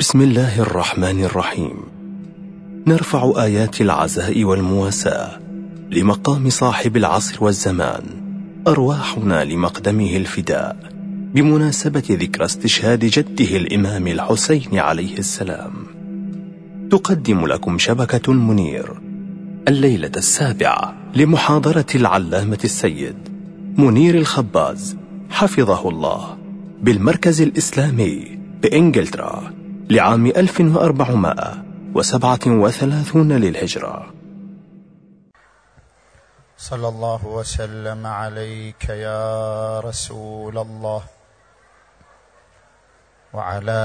بسم الله الرحمن الرحيم. نرفع آيات العزاء والمواساة لمقام صاحب العصر والزمان أرواحنا لمقدمه الفداء بمناسبة ذكرى استشهاد جده الإمام الحسين عليه السلام. تقدم لكم شبكة منير الليلة السابعة لمحاضرة العلامة السيد منير الخباز حفظه الله بالمركز الإسلامي بإنجلترا. لعام 1437 للهجرة. صلى الله وسلم عليك يا رسول الله وعلى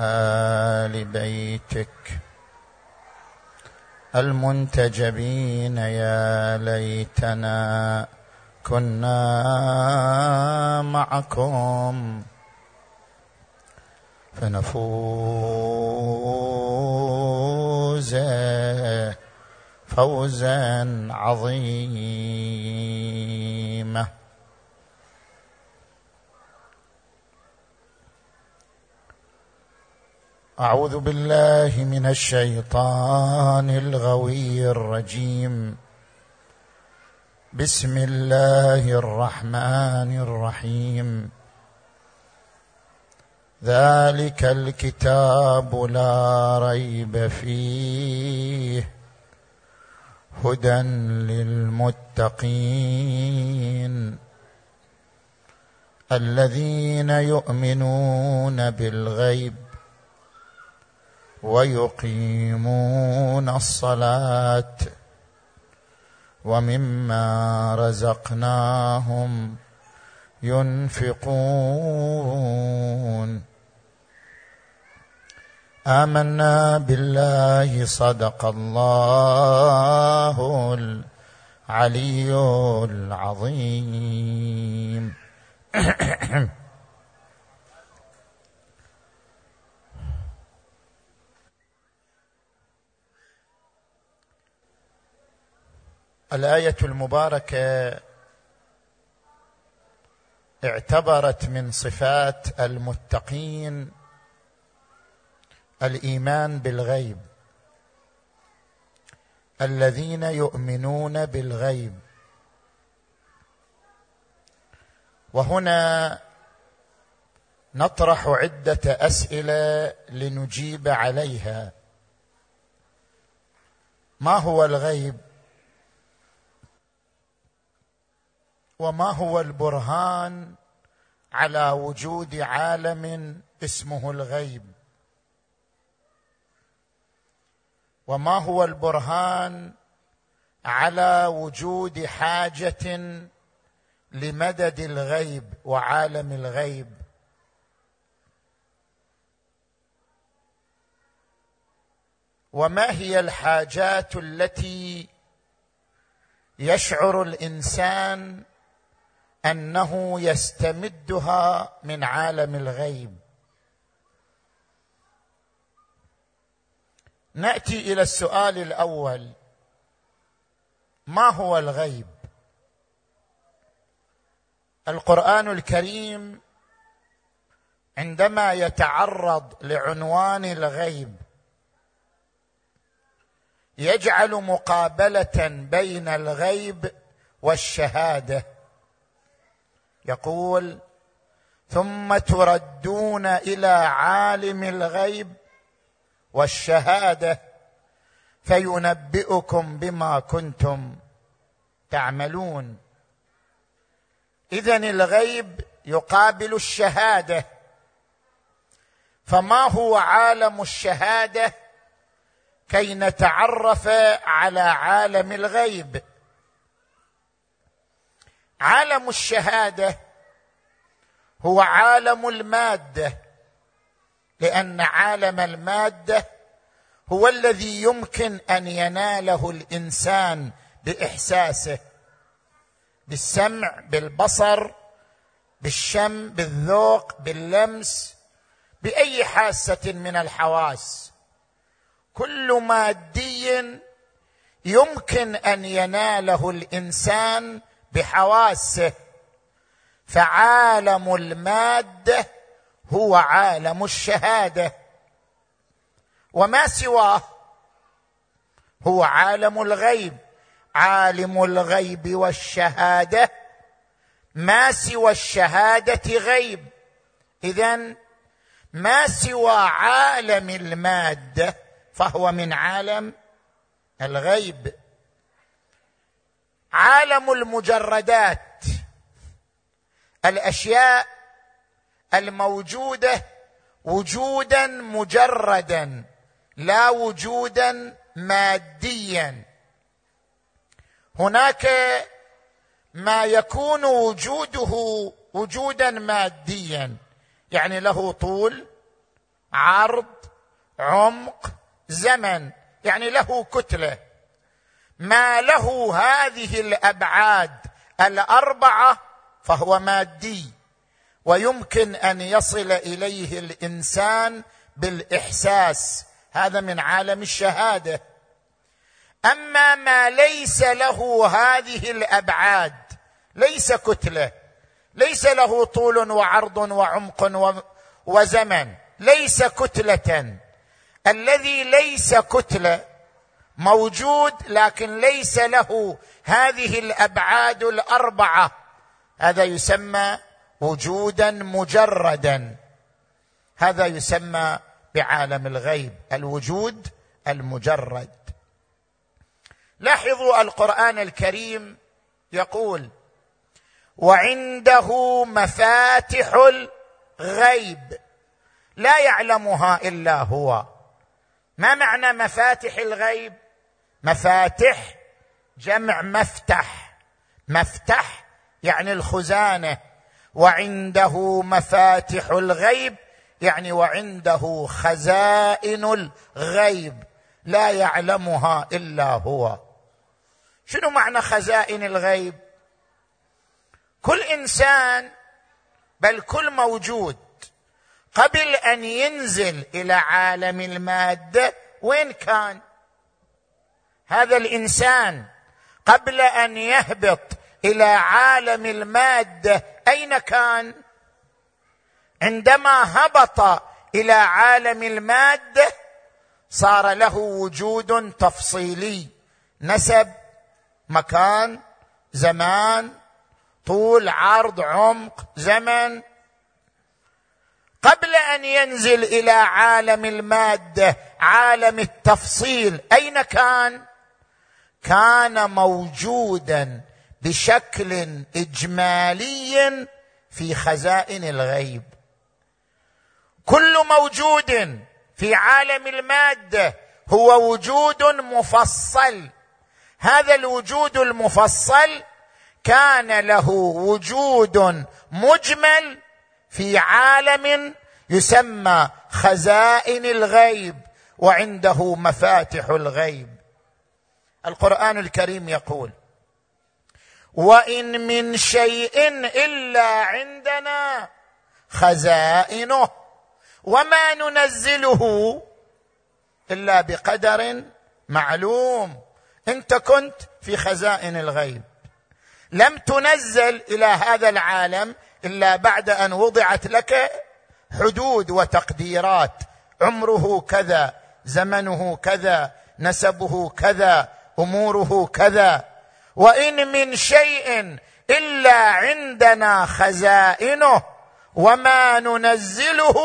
آل بيتك المنتجبين يا ليتنا. كنا معكم فنفوز فوزا عظيما. أعوذ بالله من الشيطان الغوي الرجيم. بسم الله الرحمن الرحيم. ذلك الكتاب لا ريب فيه. هدى للمتقين. الذين يؤمنون بالغيب ويقيمون الصلاة. ومما رزقناهم ينفقون. آمنا بالله صدق الله العلي العظيم. الآية المباركة اعتبرت من صفات المتقين الإيمان بالغيب. الذين يؤمنون بالغيب. وهنا نطرح عدة أسئلة لنجيب عليها. ما هو الغيب؟ وما هو البرهان على وجود عالم اسمه الغيب. وما هو البرهان على وجود حاجة لمدد الغيب وعالم الغيب. وما هي الحاجات التي يشعر الإنسان أنه يستمدها من عالم الغيب. نأتي إلى السؤال الأول. ما هو الغيب؟ القرآن الكريم عندما يتعرض لعنوان الغيب يجعل مقابلة بين الغيب والشهادة. يقول ثم تردون إلى عالم الغيب والشهادة فينبئكم بما كنتم تعملون. اذا الغيب يقابل الشهادة. فما هو عالم الشهادة؟ كي نتعرف على عالم الغيب. عالم الشهادة هو عالم المادة لأن عالم المادة هو الذي يمكن أن يناله الإنسان بإحساسه بالسمع بالبصر بالشم بالذوق باللمس بأي حاسة من الحواس. كل مادي يمكن أن يناله الإنسان بحواسه فعالم الماده هو عالم الشهادة. وما سواه هو عالم الغيب. عالم الغيب والشهادة. ما سوى الشهادة غيب. اذا ما سوى عالم الماده فهو من عالم الغيب. عالم المجردات. الأشياء الموجودة وجودا مجردا لا وجودا ماديا. هناك ما يكون وجوده وجودا ماديا يعني له طول عرض عمق زمن يعني له كتلة. ما له هذه الأبعاد الأربعة فهو مادي ويمكن أن يصل إليه الإنسان بالإحساس. هذا من عالم الشهادة. أما ما ليس له هذه الأبعاد ليس كتلة ليس له طول وعرض وعمق وزمن ليس كتلة. الذي ليس كتلة موجود لكن ليس له هذه الأبعاد الأربعة. هذا يسمى وجودا مجردا. هذا يسمى بعالم الغيب الوجود المجرد. لاحظوا القرآن الكريم يقول وعنده مفاتح الغيب. لا يعلمها إلا هو. ما معنى مفاتح الغيب؟ مفاتح جمع مفتح. مفتح يعني الخزانة. وعنده مفاتح الغيب يعني وعنده خزائن الغيب. لا يعلمها إلا هو. شنو معنى خزائن الغيب؟ كل إنسان بل كل موجود قبل أن ينزل إلى عالم المادة وين كان؟ هذا الإنسان قبل أن يهبط إلى عالم الماده أين كان؟ عندما هبط إلى عالم الماده صار له وجود تفصيلي. نسب مكان زمان طول عرض عمق زمن. قبل أن ينزل إلى عالم الماده عالم التفصيل أين كان؟ كان موجودا بشكل إجمالي في خزائن الغيب. كل موجود في عالم المادة هو وجود مفصل. هذا الوجود المفصل كان له وجود مجمل في عالم يسمى خزائن الغيب وعنده مفاتح الغيب. القرآن الكريم يقول وإن من شيء إلا عندنا خزائنه وما ننزله إلا بقدر معلوم. انت كنت في خزائن الغيب. لم تنزل إلى هذا العالم إلا بعد أن وضعت لك حدود وتقديرات. عمره كذا زمنه كذا نسبه كذا أموره كذا وإن من شيء إلا عندنا خزائنه وما ننزله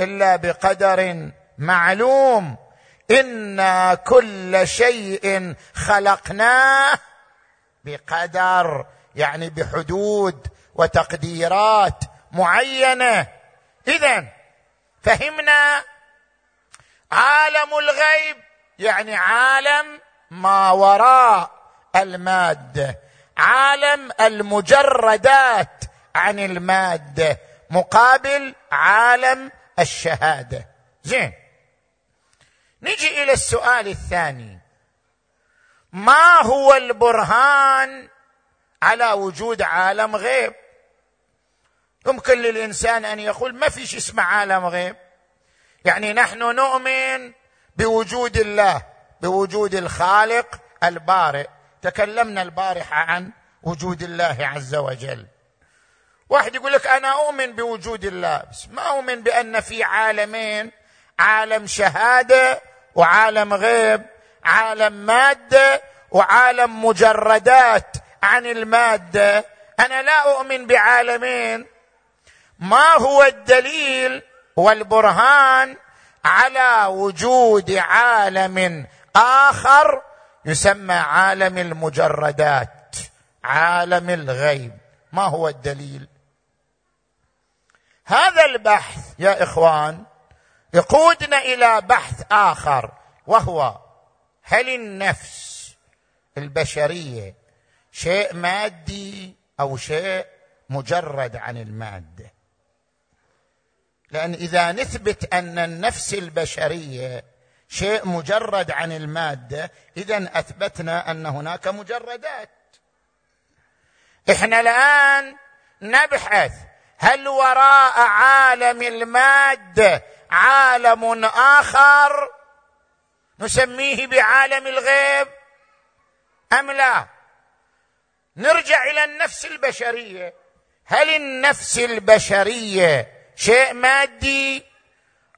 إلا بقدر معلوم. إنا كل شيء خلقناه بقدر يعني بحدود وتقديرات معينة. اذا فهمنا عالم الغيب يعني عالم ما وراء الماده عالم المجردات عن الماده مقابل عالم الشهادة. زين. نجي إلى السؤال الثاني. ما هو البرهان على وجود عالم غيب؟ يمكن للإنسان أن يقول ما فيش اسمه عالم غيب. يعني نحن نؤمن بوجود الله. بوجود الخالق البارئ. تكلمنا البارحة عن وجود الله عز وجل. واحد يقول لك أنا أؤمن بوجود الله بس ما أؤمن بأن في عالمين عالم شهادة وعالم غيب عالم مادة وعالم مجردات عن المادة. أنا لا أؤمن بعالمين. ما هو الدليل والبرهان على وجود عالم آخر يسمى عالم المجردات عالم الغيب. ما هو الدليل؟ هذا البحث يا إخوان يقودنا إلى بحث آخر وهو هل النفس البشرية شيء مادي أو شيء مجرد عن المادة؟ لأن إذا نثبت أن النفس البشرية شيء مجرد عن المادة اذا أثبتنا أن هناك مجردات. إحنا الآن نبحث هل وراء عالم المادة عالم آخر؟ نسميه بعالم الغيب؟ أم لا؟ نرجع إلى النفس البشرية. هل النفس البشرية شيء مادي؟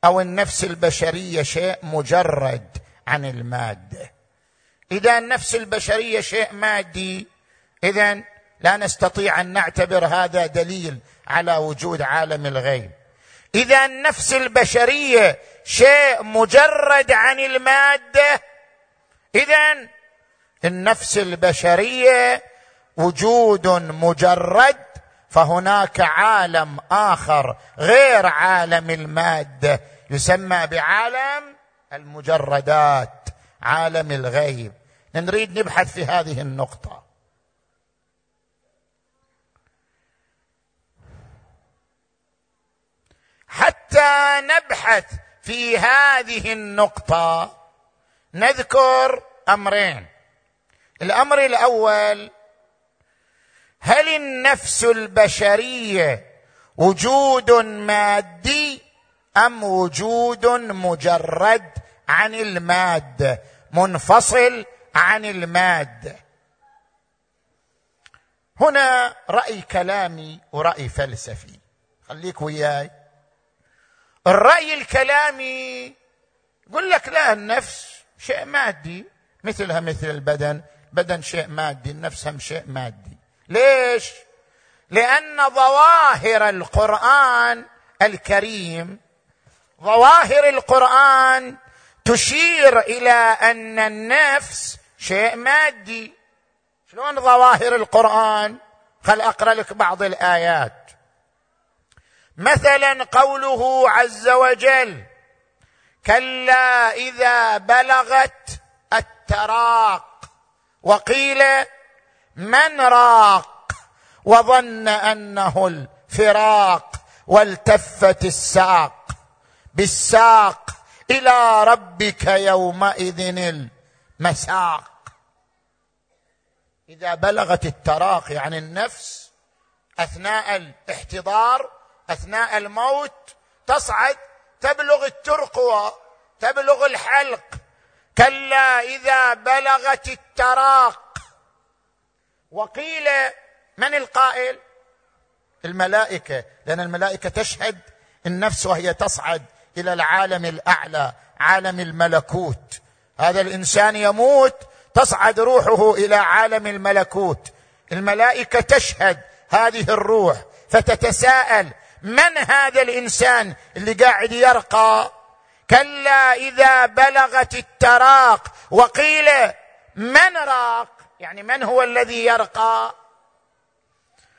أو النفس البشرية شيء مجرد عن المادة. إذا النفس البشرية شيء مادي اذا لا نستطيع أن نعتبر هذا دليل على وجود عالم الغيب. إذا النفس البشرية شيء مجرد عن المادة اذا النفس البشرية وجود مجرد فهناك عالم آخر غير عالم المادة يسمى بعالم المجردات عالم الغيب. نريد نبحث في هذه النقطة. حتى نبحث في هذه النقطة نذكر أمرين. الأمر الأول هل النفس البشرية وجود مادي أم وجود مجرد عن الماده منفصل عن الماده هنا رأي كلامي ورأي فلسفي. خليك وياي. الرأي الكلامي يقول لك لا النفس شيء مادي مثلها مثل البدن. بدن شيء مادي النفس هم شيء مادي. ليش؟ لأن ظواهر القرآن الكريم ظواهر القرآن تشير إلى أن النفس شيء مادي. شلون ظواهر القرآن؟ خل أقرأ لك بعض الآيات. مثلا قوله عز وجل كلا إذا بلغت التراق وقيل من راق وظن أنه الفراق والتفت الساق بالساق إلى ربك يومئذ المساق. إذا بلغت التراق يعني النفس أثناء الاحتضار أثناء الموت تصعد تبلغ الترقوه تبلغ الحلق. كلا إذا بلغت التراق وقيل من القائل؟ الملائكة لأن الملائكة تشهد النفس وهي تصعد إلى العالم الأعلى عالم الملكوت. هذا الإنسان يموت تصعد روحه إلى عالم الملكوت. الملائكة تشهد هذه الروح فتتساءل من هذا الإنسان اللي قاعد يرقى؟ كلا إذا بلغت التراق وقيل من راق؟ يعني من هو الذي يرقى؟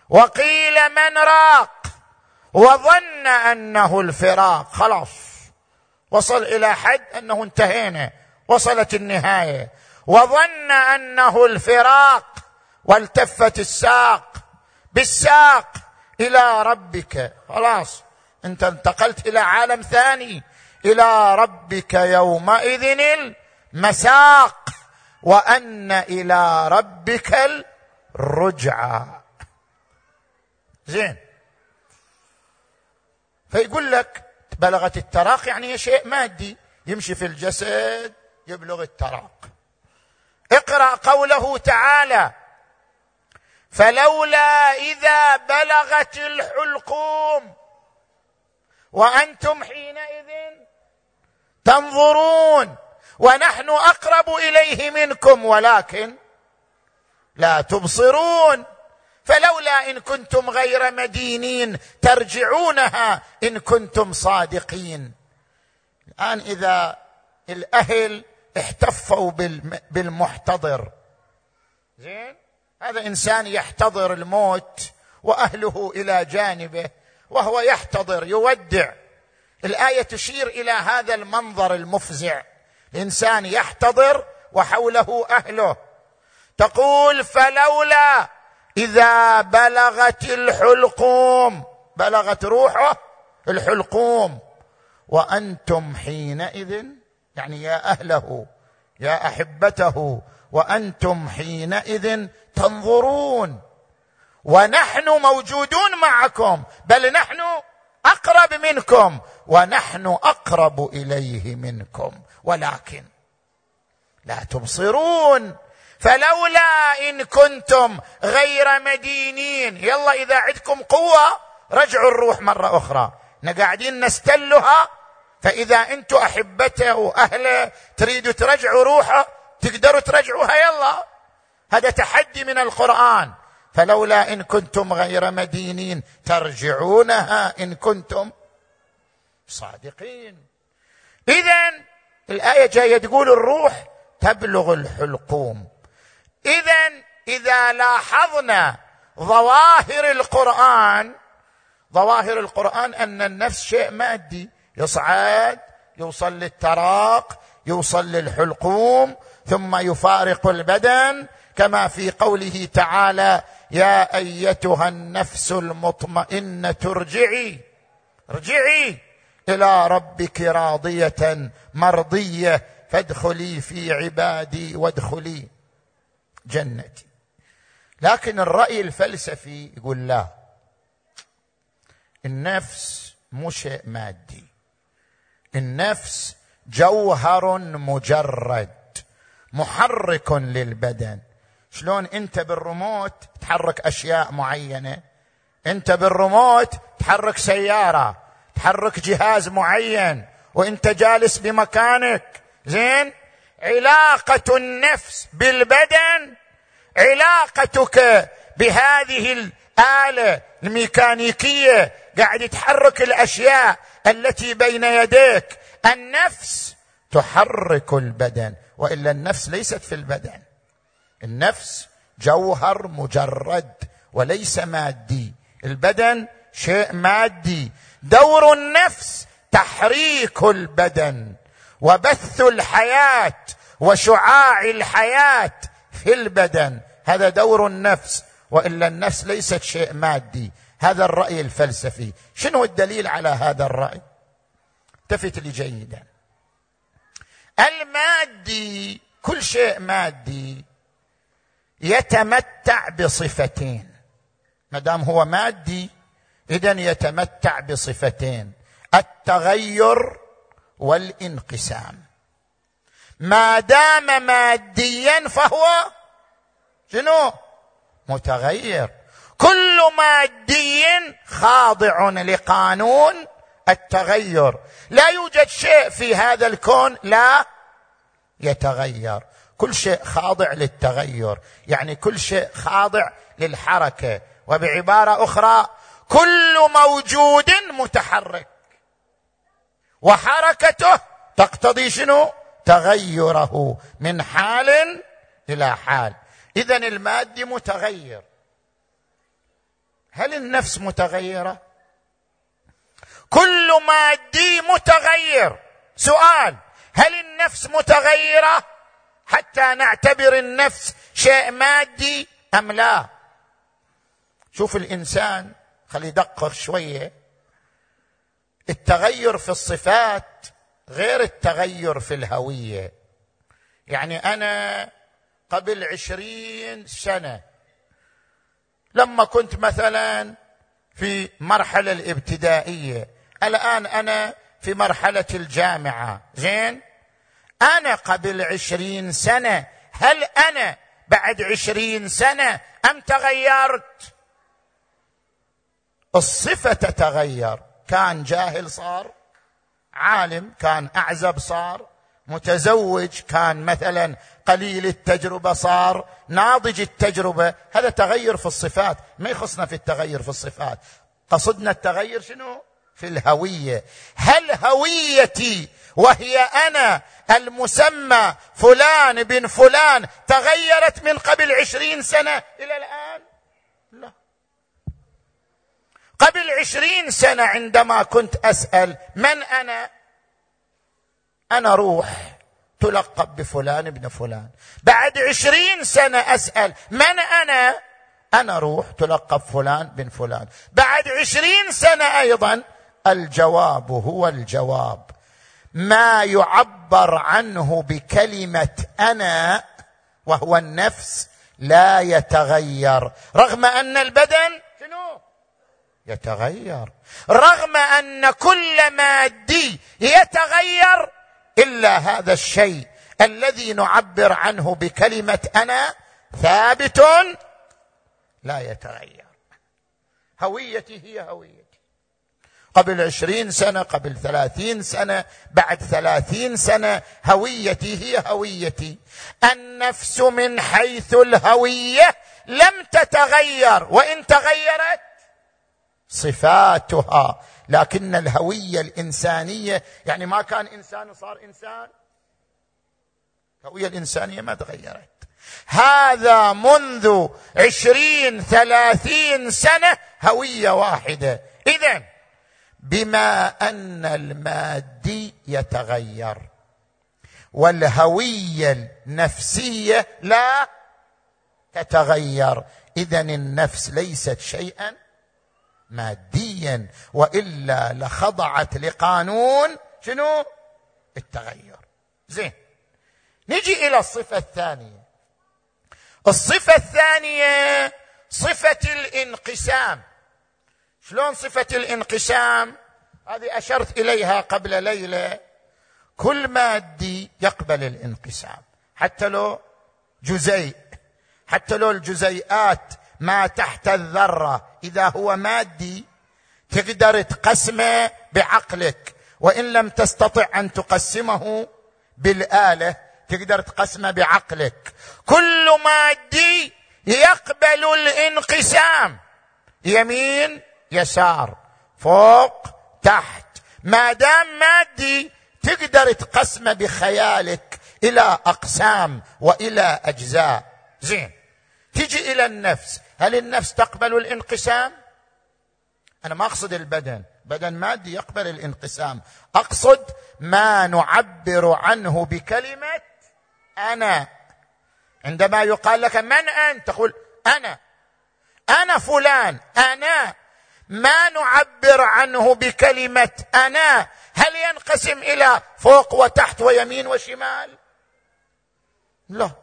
وقيل من راق وظن أنه الفراق. خلاص. وصل إلى حد أنه انتهينا. وصلت النهاية. وظن أنه الفراق والتفت الساق. بالساق إلى ربك. خلاص. أنت انتقلت إلى عالم ثاني. إلى ربك يومئذ المساق. وأن إلى ربك الرجعى زين. فيقول لك بلغت التراق يعني شيء مادي. يمشي في الجسد يبلغ التراق. اقرأ قوله تعالى فلولا إذا بلغت الحلقوم. وأنتم حينئذ تنظرون ونحن أقرب إليه منكم ولكن لا تبصرون. فلولا إن كنتم غير مدينين ترجعونها إن كنتم صادقين. الآن إذا الأهل احتفوا بالمحتضر. زين؟ هذا إنسان يحتضر الموت وأهله إلى جانبه وهو يحتضر يودع. الآية تشير إلى هذا المنظر المفزع. إنسان يحتضر وحوله أهله. تقول فلولا إذا بلغت الحلقوم بلغت روحه الحلقوم. وأنتم حينئذ يعني يا أهله يا أحبته وأنتم حينئذ تنظرون. ونحن موجودون معكم بل نحن أقرب منكم ونحن أقرب إليه منكم. ولكن لا تبصرون. فلولا إن كنتم غير مدينين يلا إذا عندكم قوة رجعوا الروح مرة أخرى. إحنا قاعدين نستلها فإذا أنتم أحبته وأهله تريدوا ترجعوا روحه تقدروا ترجعوها يلا. هذا تحدي من القرآن. فلولا إن كنتم غير مدينين ترجعونها إن كنتم صادقين. اذا الآية جاية تقول الروح تبلغ الحلقوم. اذا إذا لاحظنا ظواهر القرآن ظواهر القرآن أن النفس شيء مادي يصعد يوصل للتراق يوصل للحلقوم ثم يفارق البدن كما في قوله تعالى يا أيتها النفس المطمئنة ارجعي. ارجعي. إلى ربك راضية مرضية فادخلي في عبادي وادخلي جنتي. لكن الرأي الفلسفي يقول لا. النفس مو شيء مادي. النفس جوهر مجرد محرك للبدن. شلون أنت بالريموت تحرك أشياء معينة؟ أنت بالريموت تحرك سيارة. تحرك جهاز معين وانت جالس بمكانك. زين؟ علاقة النفس بالبدن علاقتك بهذه الآلة الميكانيكية قاعد تحرك الأشياء التي بين يديك. النفس تحرك البدن وإلا النفس ليست في البدن. النفس جوهر مجرد وليس مادي. البدن شيء مادي. دور النفس تحريك البدن وبث الحياة وشعاع الحياة في البدن. هذا دور النفس وإلا النفس ليست شيء مادي. هذا الرأي الفلسفي. شنو الدليل على هذا الرأي؟ التفت لي جيدا. المادي كل شيء مادي يتمتع بصفتين. ما دام هو مادي اذا يتمتع بصفتين التغير والانقسام. ما دام ماديا فهو شنو؟ متغير. كل مادي خاضع لقانون التغير. لا يوجد شيء في هذا الكون لا يتغير. كل شيء خاضع للتغير. يعني كل شيء خاضع للحركة. وبعبارة أخرى كل موجود متحرك. وحركته تقتضي شنو؟ تغيره من حال إلى حال. اذا المادي متغير. هل النفس متغيرة؟ كل مادي متغير. سؤال هل النفس متغيرة؟ حتى نعتبر النفس شيء مادي أم لا؟ شوف الإنسان خلي يدقق شوية. التغير في الصفات غير التغير في الهوية. يعني أنا قبل عشرين سنة لما كنت مثلا في مرحلة الابتدائية الآن أنا في مرحلة الجامعة. زين؟ أنا قبل عشرين سنة هل أنا بعد عشرين سنة أم تغيرت؟ الصفة تتغير. كان جاهل صار عالم كان أعزب صار متزوج كان مثلا قليل التجربة صار ناضج التجربة. هذا تغير في الصفات. ما يخصنا في التغير في الصفات. قصدنا التغير شنو؟ في الهوية. هل هويتي وهي أنا المسمى فلان بن فلان تغيرت من قبل عشرين سنة إلى الآن لا قبل عشرين سنة عندما كنت أسأل من أنا؟ أنا روح تلقب بفلان ابن فلان. بعد عشرين سنة أسأل من أنا؟ أنا روح تلقب فلان بن فلان. بعد عشرين سنة أيضا الجواب هو الجواب. ما يعبر عنه بكلمة أنا وهو النفس لا يتغير. رغم أن البدن شنو؟ يتغير. رغم أن كل مادي يتغير إلا هذا الشيء الذي نعبر عنه بكلمة أنا ثابت لا يتغير. هويتي هي هويتي. قبل عشرين سنة قبل ثلاثين سنة بعد ثلاثين سنة هويتي هي هويتي. النفس من حيث الهوية لم تتغير. وإن تغيرت صفاتها لكن الهوية الإنسانية يعني ما كان إنسان وصار إنسان. الهويه الإنسانية ما تغيرت. هذا منذ عشرين ثلاثين سنة هوية واحدة. اذا بما أن المادي يتغير والهوية النفسية لا تتغير. اذا النفس ليست شيئا. ماديا وإلا لخضعت لقانون شنو؟ التغير. زين. نجي إلى الصفة الثانية. الصفة الثانية صفة الانقسام. شلون صفة الانقسام؟ هذه أشرت إليها قبل ليلة. كل مادي يقبل الانقسام. حتى لو جزيء. حتى لو الجزيئات ما تحت الذرة. إذا هو مادي تقدر تقسمه بعقلك. وإن لم تستطع أن تقسمه بالآلة تقدر تقسمه بعقلك. كل مادي يقبل الانقسام. يمين يسار. فوق تحت. ما دام مادي تقدر تقسمه بخيالك إلى أقسام وإلى أجزاء. زين. تجي إلى النفس. هل النفس تقبل الانقسام؟ أنا ما أقصد البدن. بدن مادي يقبل الانقسام. أقصد ما نعبر عنه بكلمة أنا. عندما يقال لك من أنت؟ تقول أنا. أنا فلان. أنا. ما نعبر عنه بكلمة أنا. هل ينقسم إلى فوق وتحت ويمين وشمال؟ لا.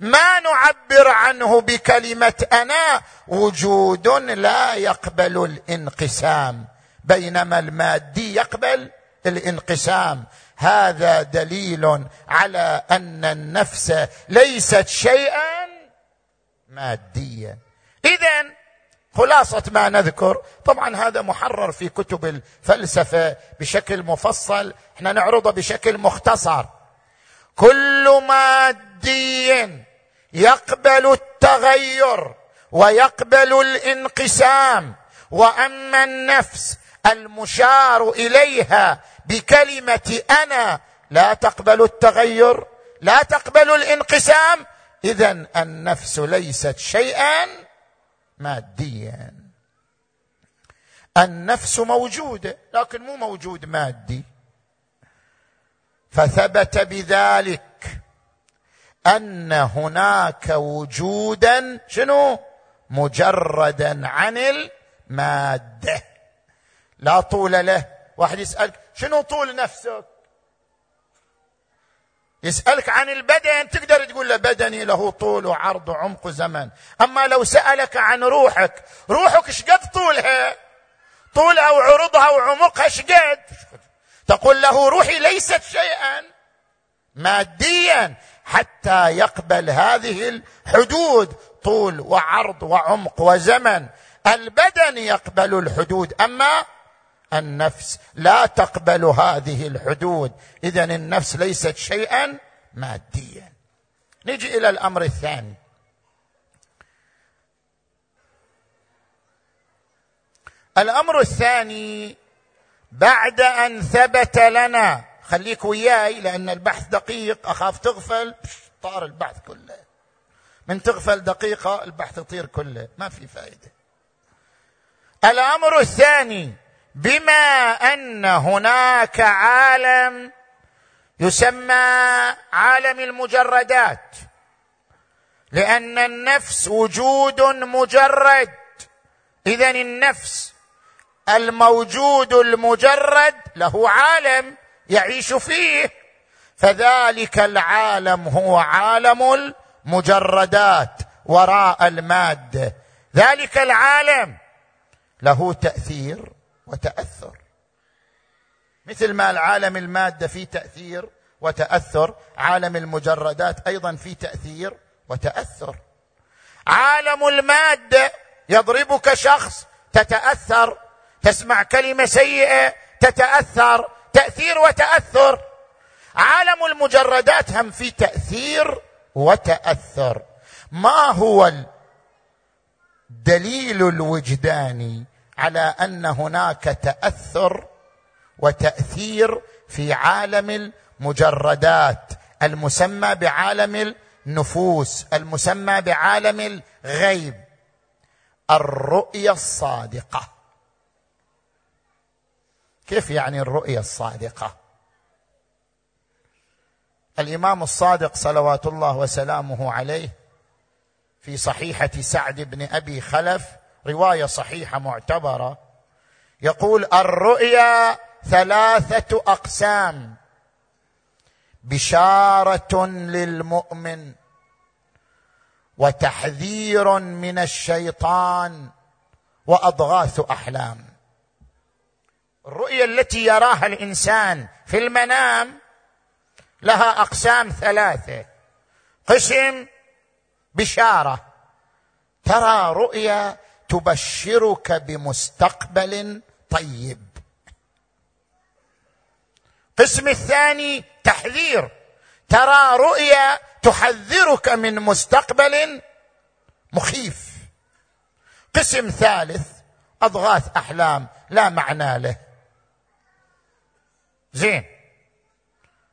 ما نعبر عنه بكلمة أنا وجود لا يقبل الانقسام. بينما المادي يقبل الانقسام. هذا دليل على أن النفس ليست شيئا ماديا. اذا خلاصة ما نذكر طبعا هذا محرر في كتب الفلسفة بشكل مفصل. إحنا نعرضه بشكل مختصر. كل مادي يقبل التغير ويقبل الانقسام وأما النفس المشار إليها بكلمة أنا لا تقبل التغير لا تقبل الانقسام. اذا النفس ليست شيئا ماديا. النفس موجوده لكن مو موجود مادي. فثبت بذلك أن هناك وجودا شنو؟ مجردا عن المادة. لا طول له. واحد يسألك شنو طول نفسك؟ يسألك عن البدن تقدر تقول له بدني له طول وعرض وعمق وزمن. أما لو سألك عن روحك روحك شقد طولها؟ طولها وعرضها وعمقها شقد؟ تقول له روحي ليست شيئا. ماديا. حتى يقبل هذه الحدود طول وعرض وعمق وزمن. البدن يقبل الحدود أما النفس لا تقبل هذه الحدود. اذا النفس ليست شيئا ماديا. نجي إلى الأمر الثاني. الأمر الثاني بعد أن ثبت لنا خليك وياي لأن البحث دقيق أخاف تغفل طار البحث كله. من تغفل دقيقة البحث يطير كله ما في فائده الأمر الثاني بما أن هناك عالم يسمى عالم المجردات لأن النفس وجود مجرد. اذا النفس الموجود المجرد له عالم. يعيش فيه. فذلك العالم هو عالم المجردات وراء الماده ذلك العالم له تأثير وتأثر. مثل ما العالم الماده فيه تأثير وتأثر عالم المجردات أيضا فيه تأثير وتأثر. عالم الماده يضربك شخص تتأثر تسمع كلمة سيئة تتأثر تأثير وتأثر. عالم المجردات هم في تأثير وتأثر. ما هو الدليل الوجداني على أن هناك تأثر وتأثير في عالم المجردات المسمى بعالم النفوس المسمى بعالم الغيب؟ الرؤية الصادقة. كيف يعني الرؤية الصادقة؟ الإمام الصادق صلوات الله وسلامه عليه في صحيحة سعد بن أبي خلف رواية صحيحة معتبرة يقول الرؤيا ثلاثة أقسام. بشارة للمؤمن وتحذير من الشيطان وأضغاث أحلام. الرؤيا التي يراها الإنسان في المنام لها أقسام ثلاثة. قسم بشارة. ترى رؤيا تبشرك بمستقبل طيب. قسم الثاني تحذير. ترى رؤيا تحذرك من مستقبل مخيف. قسم ثالث أضغاث أحلام لا معنى له. زين.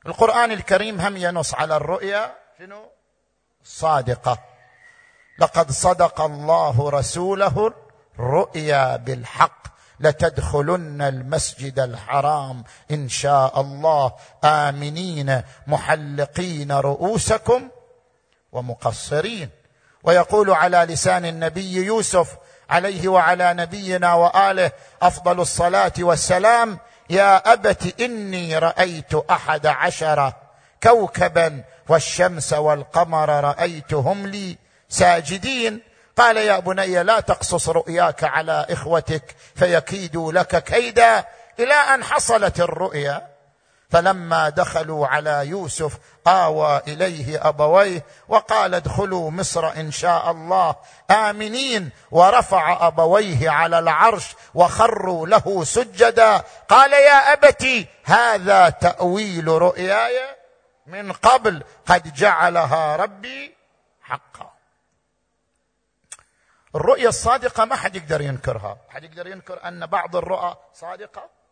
القرآن الكريم هم ينص على الرؤيا شنو؟ الصادقة لقد صدق الله رسوله الرؤيا بالحق. لتدخلن المسجد الحرام إن شاء الله. آمنين محلقين رؤوسكم ومقصرين. ويقول على لسان النبي يوسف عليه وعلى نبينا وآله أفضل الصلاة والسلام يا أبت إني رأيت أحد عشر كوكبا والشمس والقمر رأيتهم لي ساجدين. قال يا بني لا تقصص رؤياك على إخوتك فيكيدوا لك كيدا إلى أن حصلت الرؤيا. فلما دخلوا على يوسف آوى إليه أبويه وقال ادخلوا مصر إن شاء الله. آمنين. ورفع أبويه على العرش وخروا له سجدا. قال يا ابت هذا تأويل رؤياي من قبل. قد جعلها ربي حقا. الرؤيا الصادقة ما حد يقدر ينكرها. حد يقدر ينكر أن بعض الرؤى صادقة؟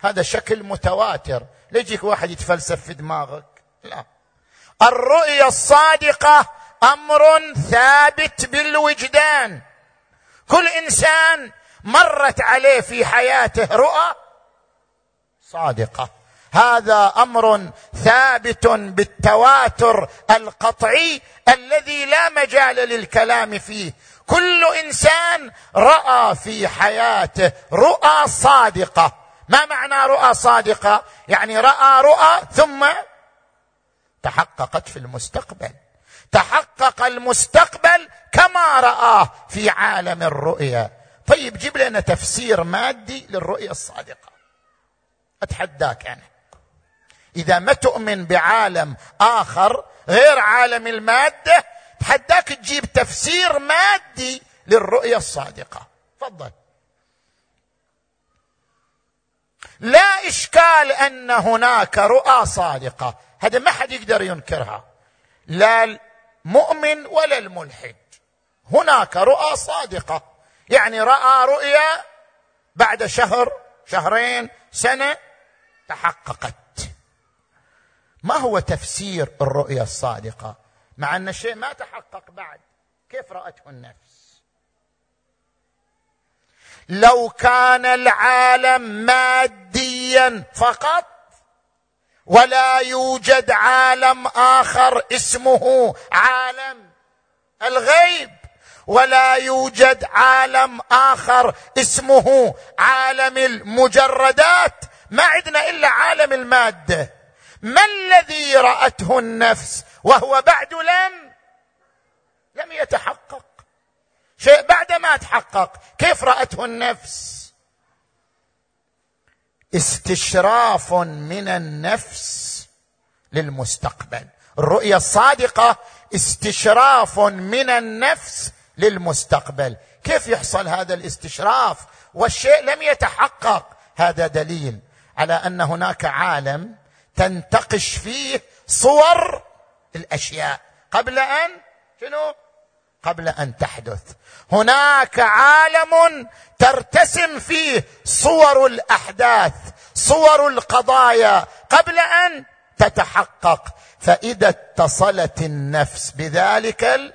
هذا شكل متواتر. ليجيك واحد يتفلسف في دماغك. لا. الرؤيا الصادقة أمر ثابت بالوجدان. كل إنسان مرت عليه في حياته رؤى صادقة. هذا أمر ثابت بالتواتر القطعي الذي لا مجال للكلام فيه. كل إنسان رأى في حياته رؤى صادقة. ما معنى رؤى صادقة؟ يعني رأى رؤى ثم تحققت في المستقبل. تحقق المستقبل كما رآه في عالم الرؤيا. طيب جيب لنا تفسير مادي للرؤيا الصادقة. أتحداك أنا. إذا ما تؤمن بعالم آخر غير عالم المادة تحداك تجيب تفسير مادي للرؤيه الصادقة. تفضل. لا إشكال أن هناك رؤى صادقة. هذا ما حد يقدر ينكرها. لا المؤمن ولا الملحد. هناك رؤى صادقة. يعني رأى رؤيا بعد شهر شهرين سنة تحققت. ما هو تفسير الرؤيا الصادقة؟ مع أن الشيء ما تحقق بعد. كيف رأته النفس؟ لو كان العالم ماديا فقط ولا يوجد عالم آخر اسمه عالم الغيب ولا يوجد عالم آخر اسمه عالم المجردات. ما عندنا إلا عالم المادة. ما الذي رأته النفس وهو بعد لم لم يتحقق؟ شيء بعد ما تحقق كيف رأته النفس؟ استشراف من النفس للمستقبل. الرؤية الصادقة استشراف من النفس للمستقبل. كيف يحصل هذا الاستشراف؟ والشيء لم يتحقق. هذا دليل على أن هناك عالم تنتقش فيه صور الأشياء. قبل ان شنو؟ قبل أن تحدث. هناك عالم ترتسم فيه صور الأحداث صور القضايا قبل أن تتحقق. فإذا اتصلت النفس بذلك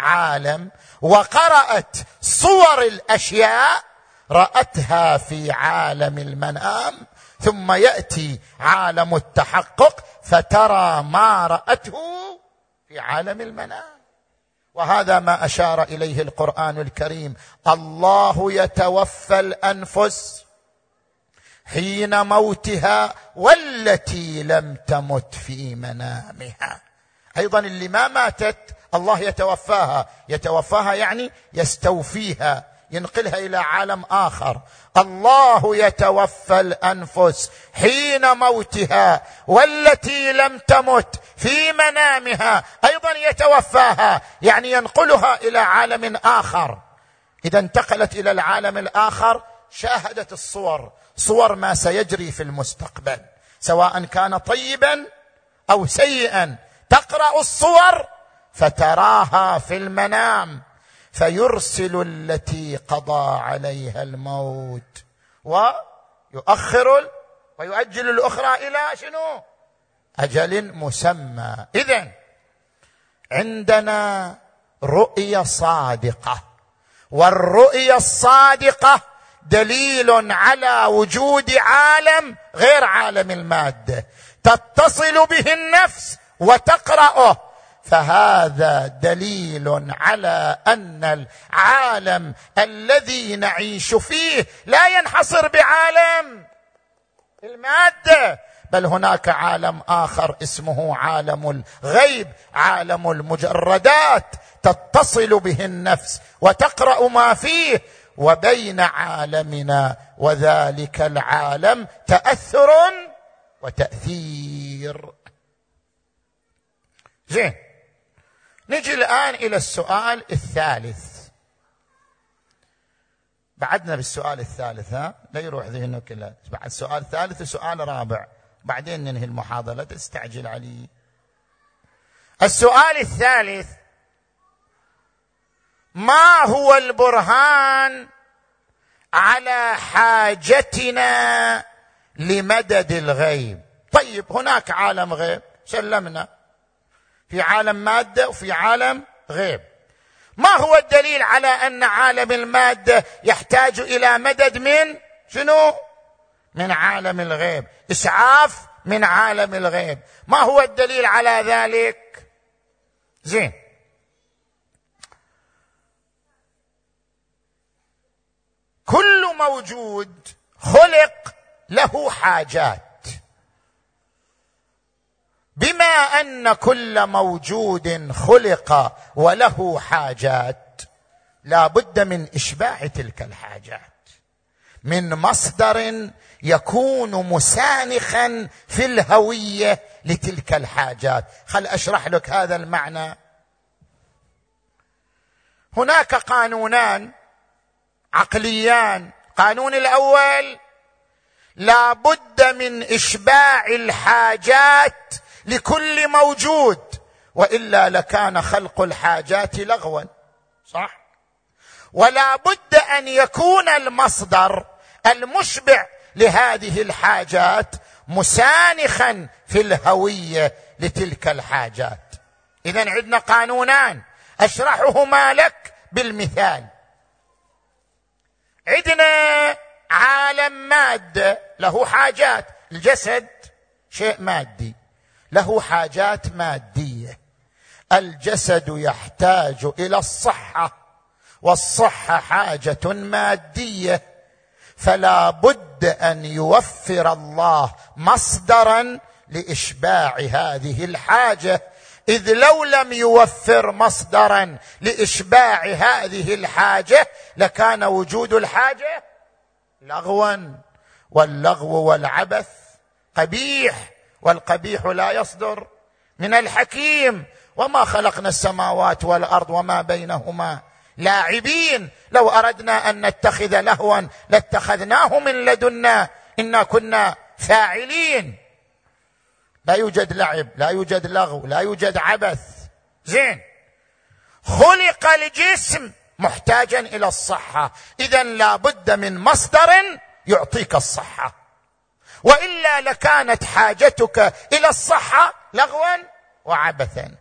العالم وقرأت صور الأشياء رأتها في عالم المنام ثم يأتي عالم التحقق فترى ما رأته في عالم المنام. وهذا ما أشار إليه القرآن الكريم. الله يتوفى الأنفس حين موتها والتي لم تمت في منامها. أيضا اللي ما ماتت الله يتوفاها. يتوفاها يعني يستوفيها. ينقلها إلى عالم آخر. الله يتوفى الأنفس حين موتها والتي لم تمت في منامها أيضا يتوفاها يعني ينقلها إلى عالم آخر. إذا انتقلت إلى العالم الآخر شاهدت الصور صور ما سيجري في المستقبل سواء كان طيبا أو سيئا. تقرأ الصور فتراها في المنام. فيرسل التي قضى عليها الموت ويؤخر ويؤجل الأخرى إلى شنو؟ أجل مسمى. اذا عندنا رؤية صادقة والرؤية الصادقة دليل على وجود عالم غير عالم المادة. تتصل به النفس وتقرأه. فهذا دليل على أن العالم الذي نعيش فيه لا ينحصر بعالم. المادة. بل هناك عالم آخر اسمه عالم الغيب عالم المجردات. تتصل به النفس وتقرأ ما فيه. وبين عالمنا وذلك العالم تأثر وتأثير. زين. نجي الآن إلى السؤال الثالث. بعدنا بالسؤال الثالث ها؟ لا يروح ذهنك كله بعد سؤال ثالث وسؤال رابع. بعدين ننهي المحاضرة. لا تستعجل علي. السؤال الثالث. ما هو البرهان على حاجتنا لمدد الغيب؟ طيب هناك عالم غيب. سلمنا. في عالم مادة وفي عالم غيب. ما هو الدليل على أن عالم المادة يحتاج إلى مدد من شنو؟ من عالم الغيب. إسعاف من عالم الغيب. ما هو الدليل على ذلك؟ زين. كل موجود خلق له حاجات. بما أن كل موجود خلق وله حاجات لا بد من إشباع تلك الحاجات. من مصدر يكون مسانخا في الهوية لتلك الحاجات. خل أشرح لك هذا المعنى. هناك قانونان عقليان. القانون الأول لا بد من إشباع الحاجات لكل موجود وإلا لكان خلق الحاجات لغوا. صح؟ ولا بد أن يكون المصدر المشبع لهذه الحاجات مسانخا في الهوية لتلك الحاجات. اذا عندنا قانونان. أشرحهما لك بالمثال. عندنا عالم مادة له حاجات. الجسد شيء مادي. له حاجات مادية. الجسد يحتاج إلى الصحة والصحة حاجة مادية. فلا بد أن يوفر الله مصدرا لإشباع هذه الحاجة. إذ لو لم يوفر مصدرا لإشباع هذه الحاجة لكان وجود الحاجة لغوا واللغو والعبث قبيح. والقبيح لا يصدر من الحكيم. وما خلقنا السماوات والأرض وما بينهما لاعبين. لو أردنا أن نتخذ لهوا لاتخذناه من لدنا. إنا كنا فاعلين. لا يوجد لعب لا يوجد لغو لا يوجد عبث. زين. خلق الجسم محتاجا إلى الصحة. اذا لا بد من مصدر يعطيك الصحة. وإلا لكانت حاجتك إلى الصحة لغوا وعبثا.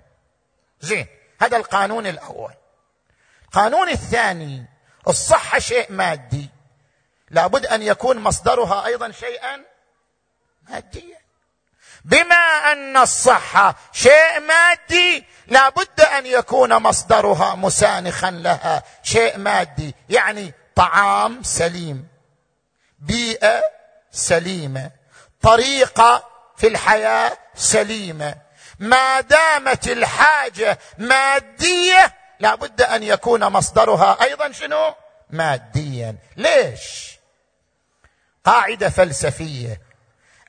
زين هذا القانون الأول. القانون الثاني الصحة شيء مادي. لابد أن يكون مصدرها أيضا شيئا ماديا. بما أن الصحة شيء مادي لابد أن يكون مصدرها مسانخا لها. شيء مادي يعني طعام سليم. بيئة سليمة. طريقة في الحياة سليمة. ما دامت الحاجة مادية لابد أن يكون مصدرها أيضا شنو؟ ماديا. ليش؟ قاعدة فلسفية.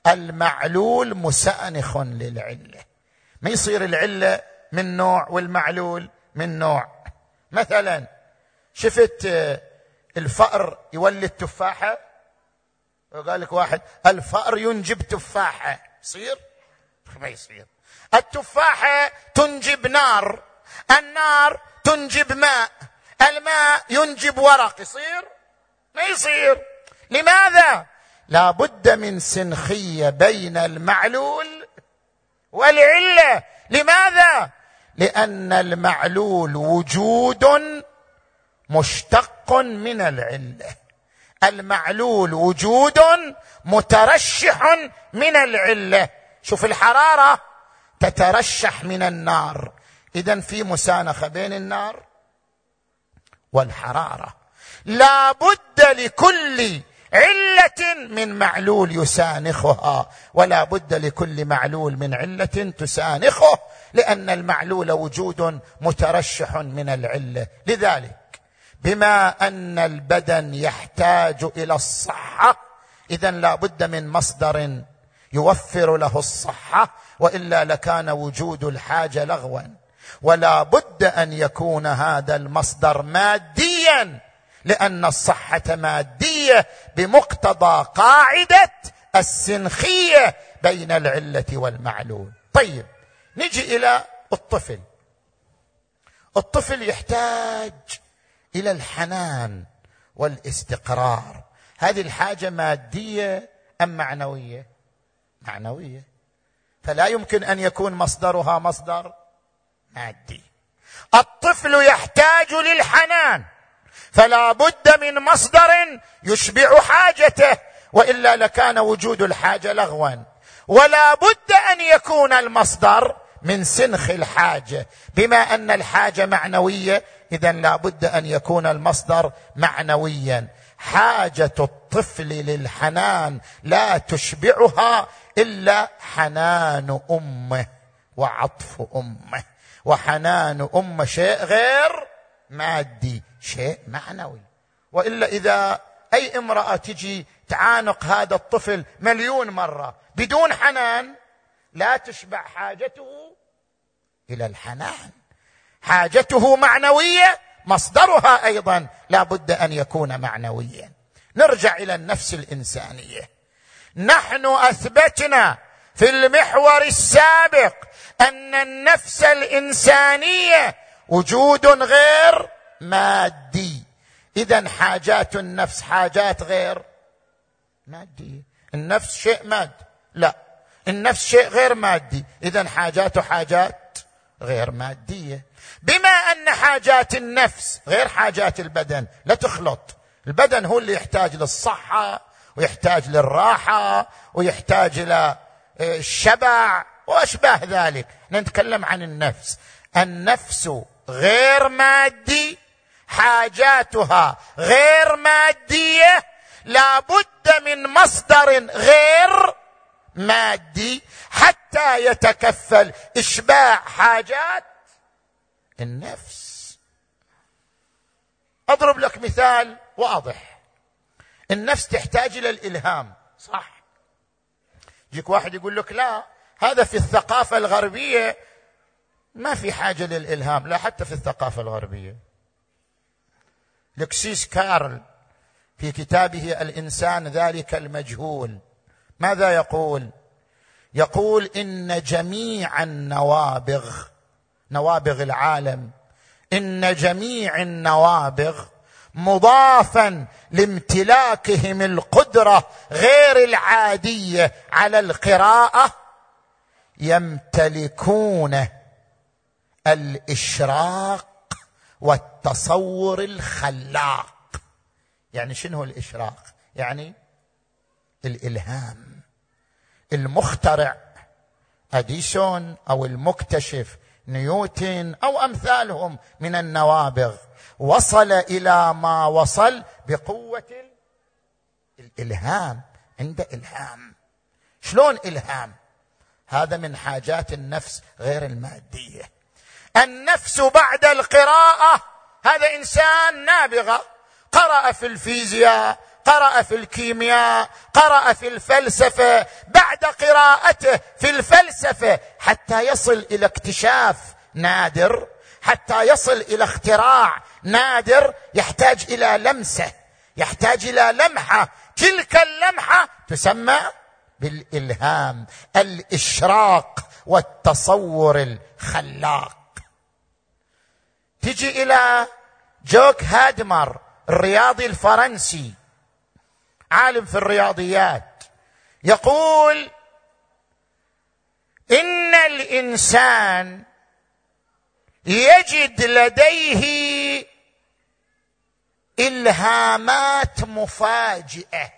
المعلول مسأنخ للعلة. ما يصير العلة من نوع والمعلول من نوع. مثلا شفت الفأر يولد تفاحة؟ وقال لك واحد الفأر ينجب تفاحة. يصير؟ ما يصير. التفاحة تنجب نار النار تنجب ماء الماء ينجب ورق. يصير؟ ما يصير. لماذا؟ لا بد من سنخية بين المعلول والعلة. لماذا؟ لأن المعلول وجود مشتق من العلة. المعلول وجود مترشح من العلة. شوف الحرارة تترشح من النار. اذا في مسانخة بين النار والحرارة. لا بد لكل علة من معلول يسانخها ولا بد لكل معلول من علة تسانخه لأن المعلول وجود مترشح من العلة. لذلك بما أن البدن يحتاج إلى الصحة. اذا لا بد من مصدر يوفر له الصحة وإلا لكان وجود الحاجة لغوا. ولا بد أن يكون هذا المصدر ماديا لأن الصحة مادية بمقتضى قاعدة السنخية بين العلة والمعلول. طيب نجي إلى الطفل. الطفل يحتاج إلى الحنان والاستقرار. هذه الحاجة مادية أم معنوية؟ معنوية. فلا يمكن أن يكون مصدرها مصدر مادي. الطفل يحتاج للحنان فلا بد من مصدر يشبع حاجته وإلا لكان وجود الحاجة لغوا. ولا بد أن يكون المصدر من سنخ الحاجة. بما أن الحاجة معنوية اذا لا بد أن يكون المصدر معنويا. حاجة الطفل للحنان لا تشبعها إلا حنان أمه وعطف أمه. وحنان امه شيء غير مادي شيء معنوي. وإلا إذا أي امرأة تجي تعانق هذا الطفل مليون مرة بدون حنان لا تشبع حاجته إلى الحنان. حاجته معنوية مصدرها أيضا لا بد أن يكون معنويا. نرجع إلى النفس الإنسانية. نحن أثبتنا في المحور السابق أن النفس الإنسانية وجود غير مادي. اذا حاجات النفس حاجات غير ماديه النفس شيء مادي لا. النفس شيء غير مادي. اذا حاجاته حاجات غير مادية. بما أن حاجات النفس غير حاجات البدن لا تخلط. البدن هو اللي يحتاج للصحة ويحتاج للراحة ويحتاج إلى آه، الشبع وأشباه ذلك. نتكلم عن النفس. النفس غير مادي حاجاتها غير مادية لا بد من مصدر غير مادي حتى يتكفل. إشباع حاجات النفس. أضرب لك مثال واضح. النفس تحتاج إلى الإلهام. صح. يجيك واحد يقول لك لا هذا في الثقافة الغربية ما في حاجة للإلهام لا حتى في الثقافة الغربية. لكسيس كارل في كتابه الإنسان ذلك المجهول. ماذا يقول؟ يقول إن جميع النوابغ نوابغ العالم إن جميع النوابغ مضافا لامتلاكهم القدرة غير العادية على القراءة يمتلكون الإشراق والتصور الخلاق. يعني شنو الإشراق؟ يعني الإلهام. المخترع أديسون أو المكتشف نيوتن أو أمثالهم من النوابغ. وصل إلى ما وصل بقوة الإلهام عنده إلهام. شلون إلهام؟ هذا من حاجات النفس غير المادية. النفس بعد القراءة هذا إنسان نابغة قرأ في الفيزياء قرأ في الكيمياء قرأ في الفلسفة بعد قراءته في الفلسفة حتى يصل إلى اكتشاف نادر حتى يصل إلى اختراع نادر يحتاج إلى لمسة يحتاج إلى لمحة. تلك اللمحة تسمى بالإلهام الإشراق والتصور الخلاق. تجي إلى جوك هادمر الرياضي الفرنسي عالم في الرياضيات يقول إن الإنسان يجد لديه إلهامات مفاجئة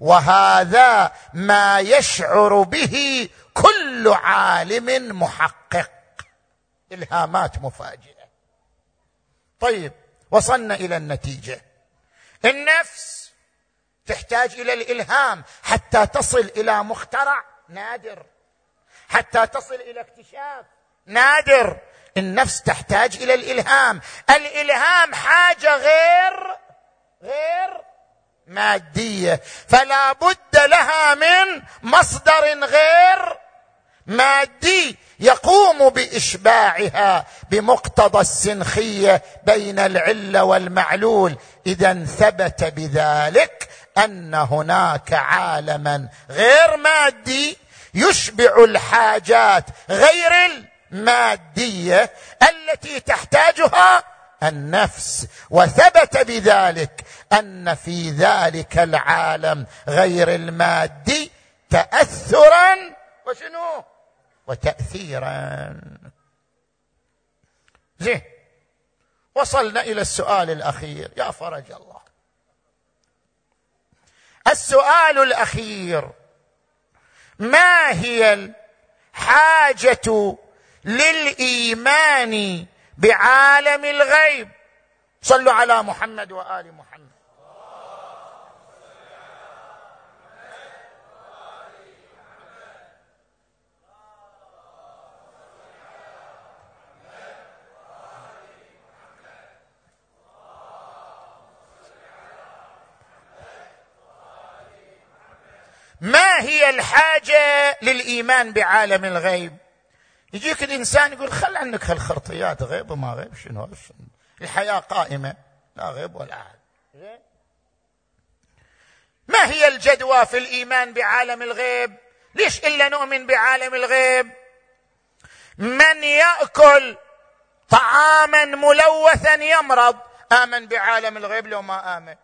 وهذا ما يشعر به كل عالم محقق. إلهامات مفاجئة. طيب وصلنا إلى النتيجة. النفس تحتاج إلى الإلهام حتى تصل إلى مخترع نادر. حتى تصل إلى اكتشاف نادر. النفس تحتاج إلى الإلهام. الإلهام حاجة غير غير مادية. فلا بد لها من مصدر غير مادي يقوم بإشباعها بمقتضى السنخية بين العلة والمعلول. إذا ثبت بذلك أن هناك عالما غير مادي يشبع الحاجات غير المادية التي تحتاجها النفس. وثبت بذلك أن في ذلك العالم غير المادي تاثرا وشنو؟ وتاثيرا. زين وصلنا إلى السؤال الأخير. يا فرج الله. السؤال الأخير. ما هي الحاجة للإيمان بعالم الغيب؟ صلوا على محمد وآل محمد. ما هي الحاجة للإيمان بعالم الغيب؟ يجيك الإنسان يقول خل عنك هالخرطيات غيب وما غيب شنو؟ الحياة قائمة لا غيب ولا عاد. ما هي الجدوى في الإيمان بعالم الغيب؟ ليش إلا نؤمن بعالم الغيب؟ من يأكل طعاما ملوثا يمرض آمن بعالم الغيب لو ما آمن.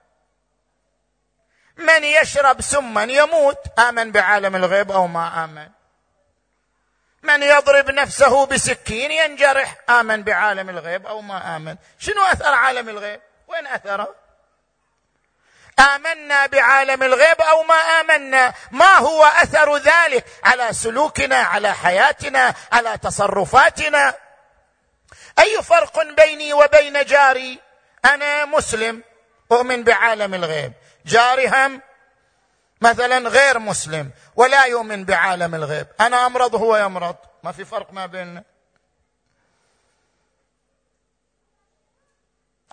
من يشرب سما يموت آمن بعالم الغيب أو ما آمن. من يضرب نفسه بسكين ينجرح آمن بعالم الغيب أو ما آمن. شنو أثر عالم الغيب؟ وين أثره؟ آمنا بعالم الغيب أو ما آمنا؟ ما هو أثر ذلك على سلوكنا على حياتنا على تصرفاتنا؟ أي فرق بيني وبين جاري؟ أنا مسلم. اؤمن بعالم الغيب. جاري هم مثلا غير مسلم ولا يؤمن بعالم الغيب. أنا أمرض هو يمرض. ما في فرق ما بيننا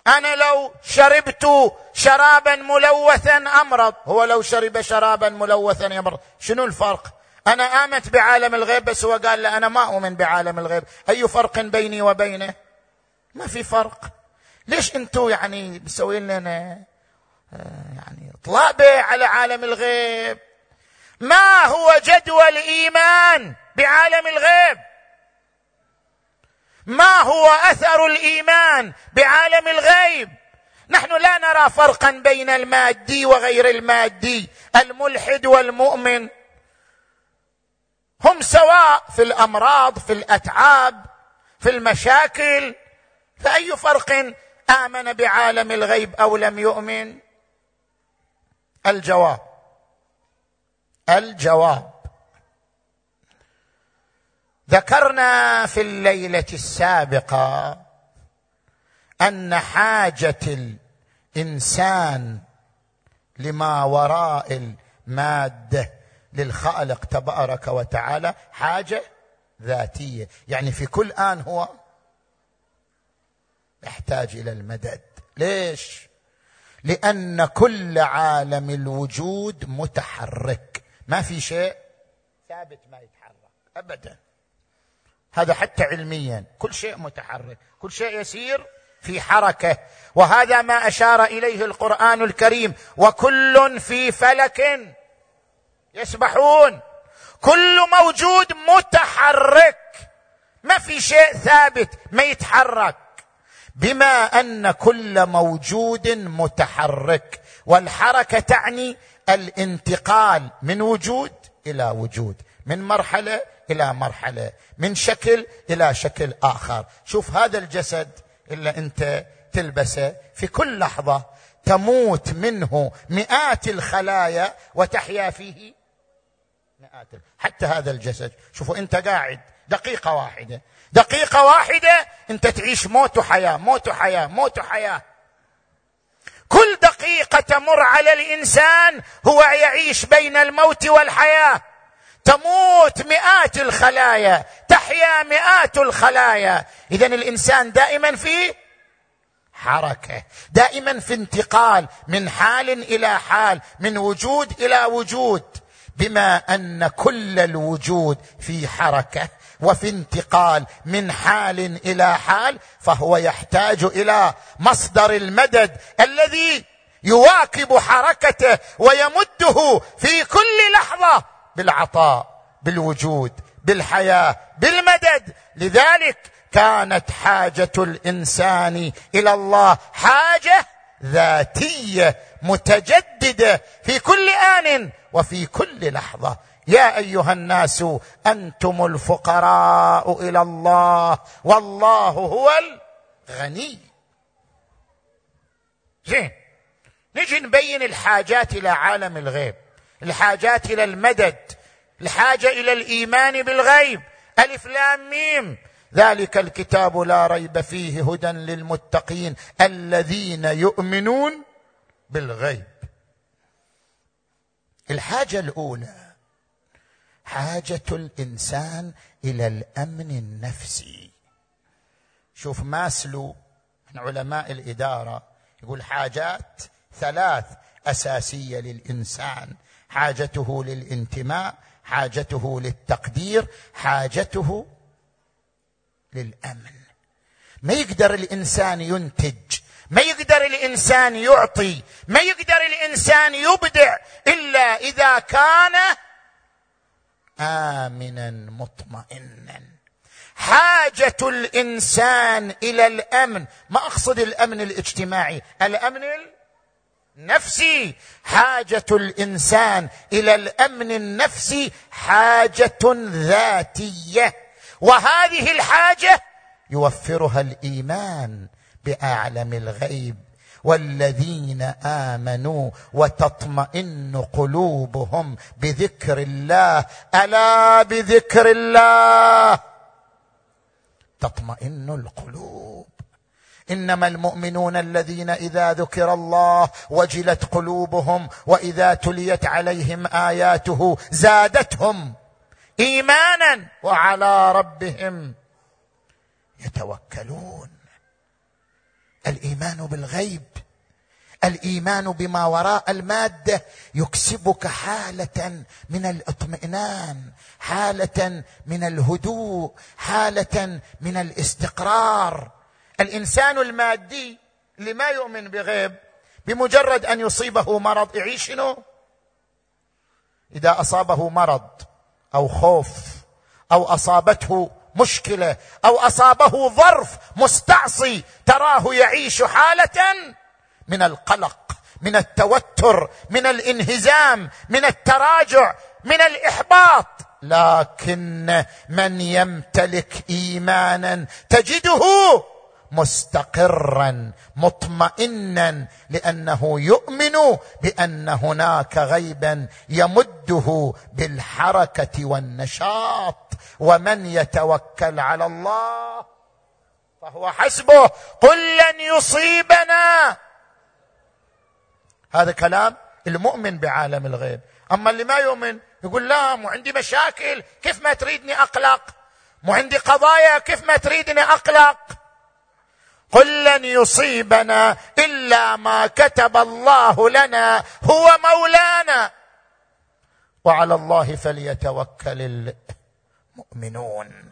أنا لو شربت شرابا ملوثا أمرض. هو لو شرب شرابا ملوثا يمرض. شنو الفرق؟ أنا آمنت بعالم الغيب بس هو قال لا أنا ما أؤمن بعالم الغيب. أي فرق بيني وبينه؟ ما في فرق. ليش أنتم يعني مسوين لنا آه، يعني طلابة على عالم الغيب؟ ما هو جدوى الإيمان بعالم الغيب؟ ما هو أثر الإيمان بعالم الغيب؟ نحن لا نرى فرقا بين المادي وغير المادي الملحد والمؤمن. هم سواء في الأمراض في الأتعاب في المشاكل فاي فرق آمن بعالم الغيب أو لم يؤمن؟ الجواب. الجواب. ذكرنا في الليلة السابقة أن حاجة الإنسان لما وراء المادة للخالق تبارك وتعالى حاجة ذاتية. يعني في كل آن هو يحتاج إلى المدد. ليش؟ لأن كل عالم الوجود متحرك. ما في شيء ثابت ما يتحرك. ابدا. هذا حتى علميا. كل شيء متحرك. كل شيء يسير في حركة. وهذا ما أشار إليه القرآن الكريم. وكل في فلك يسبحون. كل موجود متحرك. ما في شيء ثابت ما يتحرك. بما أن كل موجود متحرك والحركة تعني الانتقال من وجود إلى وجود من مرحلة إلى مرحلة من شكل إلى شكل آخر. شوف هذا الجسد اللي أنت تلبسه في كل لحظة تموت منه مئات الخلايا وتحيا فيه مئات حتى هذا الجسد. شوفوا أنت قاعد دقيقة واحدة. دقيقة واحدة انت تعيش موت وحياة موت وحياة موت وحياة. كل دقيقة تمر على الإنسان هو يعيش بين الموت والحياة. تموت مئات الخلايا تحيا مئات الخلايا. اذا الإنسان دائما في حركة دائما في انتقال من حال إلى حال من وجود إلى وجود. بما أن كل الوجود في حركة. وفي انتقال من حال إلى حال فهو يحتاج إلى مصدر المدد الذي يواكب حركته ويمده في كل لحظة بالعطاء بالوجود بالحياة بالمدد. لذلك كانت حاجة الإنسان إلى الله حاجة ذاتية متجددة في كل آن وفي كل لحظة. يا أيها الناس أنتم الفقراء إلى الله والله هو الغني. زين. نجي نبين الحاجات إلى عالم الغيب الحاجات إلى المدد الحاجة إلى الإيمان بالغيب. ألف لام ميم. ذلك الكتاب لا ريب فيه هدى للمتقين الذين يؤمنون بالغيب. الحاجة الأولى. حاجة الإنسان إلى الأمن النفسي. شوف ماسلو من علماء الإدارة يقول حاجات ثلاث أساسية للإنسان. حاجته للانتماء حاجته للتقدير حاجته للأمن. ما يقدر الإنسان ينتج ما يقدر الإنسان يعطي ما يقدر الإنسان يبدع إلا إذا كان امنا مطمئنا. حاجة الإنسان إلى الأمن ما أقصد الأمن الاجتماعي الأمن النفسي. حاجة الإنسان إلى الأمن النفسي حاجة ذاتية وهذه الحاجة يوفرها الإيمان بأعلم الغيب. والذين آمنوا وتطمئن قلوبهم بذكر الله. ألا بذكر الله. تطمئن القلوب. إنما المؤمنون الذين إذا ذكر الله وجلت قلوبهم وإذا تليت عليهم آياته زادتهم إيمانا وعلى ربهم يتوكلون. الإيمان بالغيب الإيمان بما وراء المادة يكسبك حالة من الإطمئنان حالة من الهدوء حالة من الاستقرار. الإنسان المادي اللي ما يؤمن بغيب؟ بمجرد أن يصيبه مرض يعيش شنو؟ إذا أصابه مرض أو خوف أو أصابته مشكلة أو أصابه ظرف مستعصي تراه يعيش حالة من القلق من التوتر من الانهزام من التراجع من الإحباط. لكن من يمتلك إيمانا تجده مستقرا مطمئنا لأنه يؤمن بأن هناك غيبا يمده بالحركة والنشاط. ومن يتوكل على الله فهو حسبه. قل لن يصيبنا هذا كلام المؤمن بعالم الغيب. أما اللي ما يؤمن يقول لا مو عندي مشاكل كيف ما تريدني أقلق؟ مو عندي قضايا كيف ما تريدني أقلق؟ قل لن يصيبنا إلا ما كتب الله لنا هو مولانا. وعلى الله فليتوكل المؤمنون.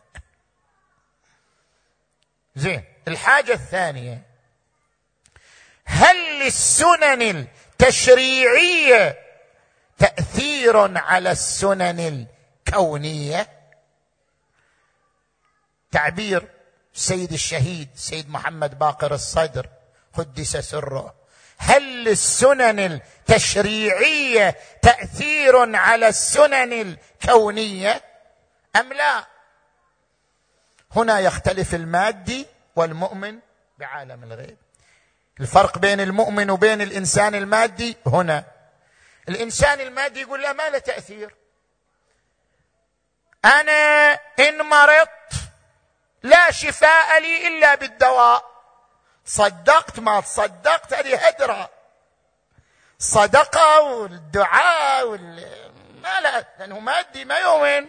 زين الحاجة الثانية هل للسنن التشريعيه تأثير على السنن الكونية. تعبير سيد الشهيد سيد محمد باقر الصدر قدس سره. هل للسنن التشريعية تأثير على السنن الكونية؟ أم لا؟ هنا يختلف المادي والمؤمن بعالم الغيب. الفرق بين المؤمن وبين الإنسان المادي هنا. الإنسان المادي يقول لا ما له تأثير. أنا إن مرضت لا شفاء لي إلا بالدواء. صدقت ما تصدقت هذه هدرة. صدقة والدعاء وال... ما لا لأنه مادي ما يؤمن.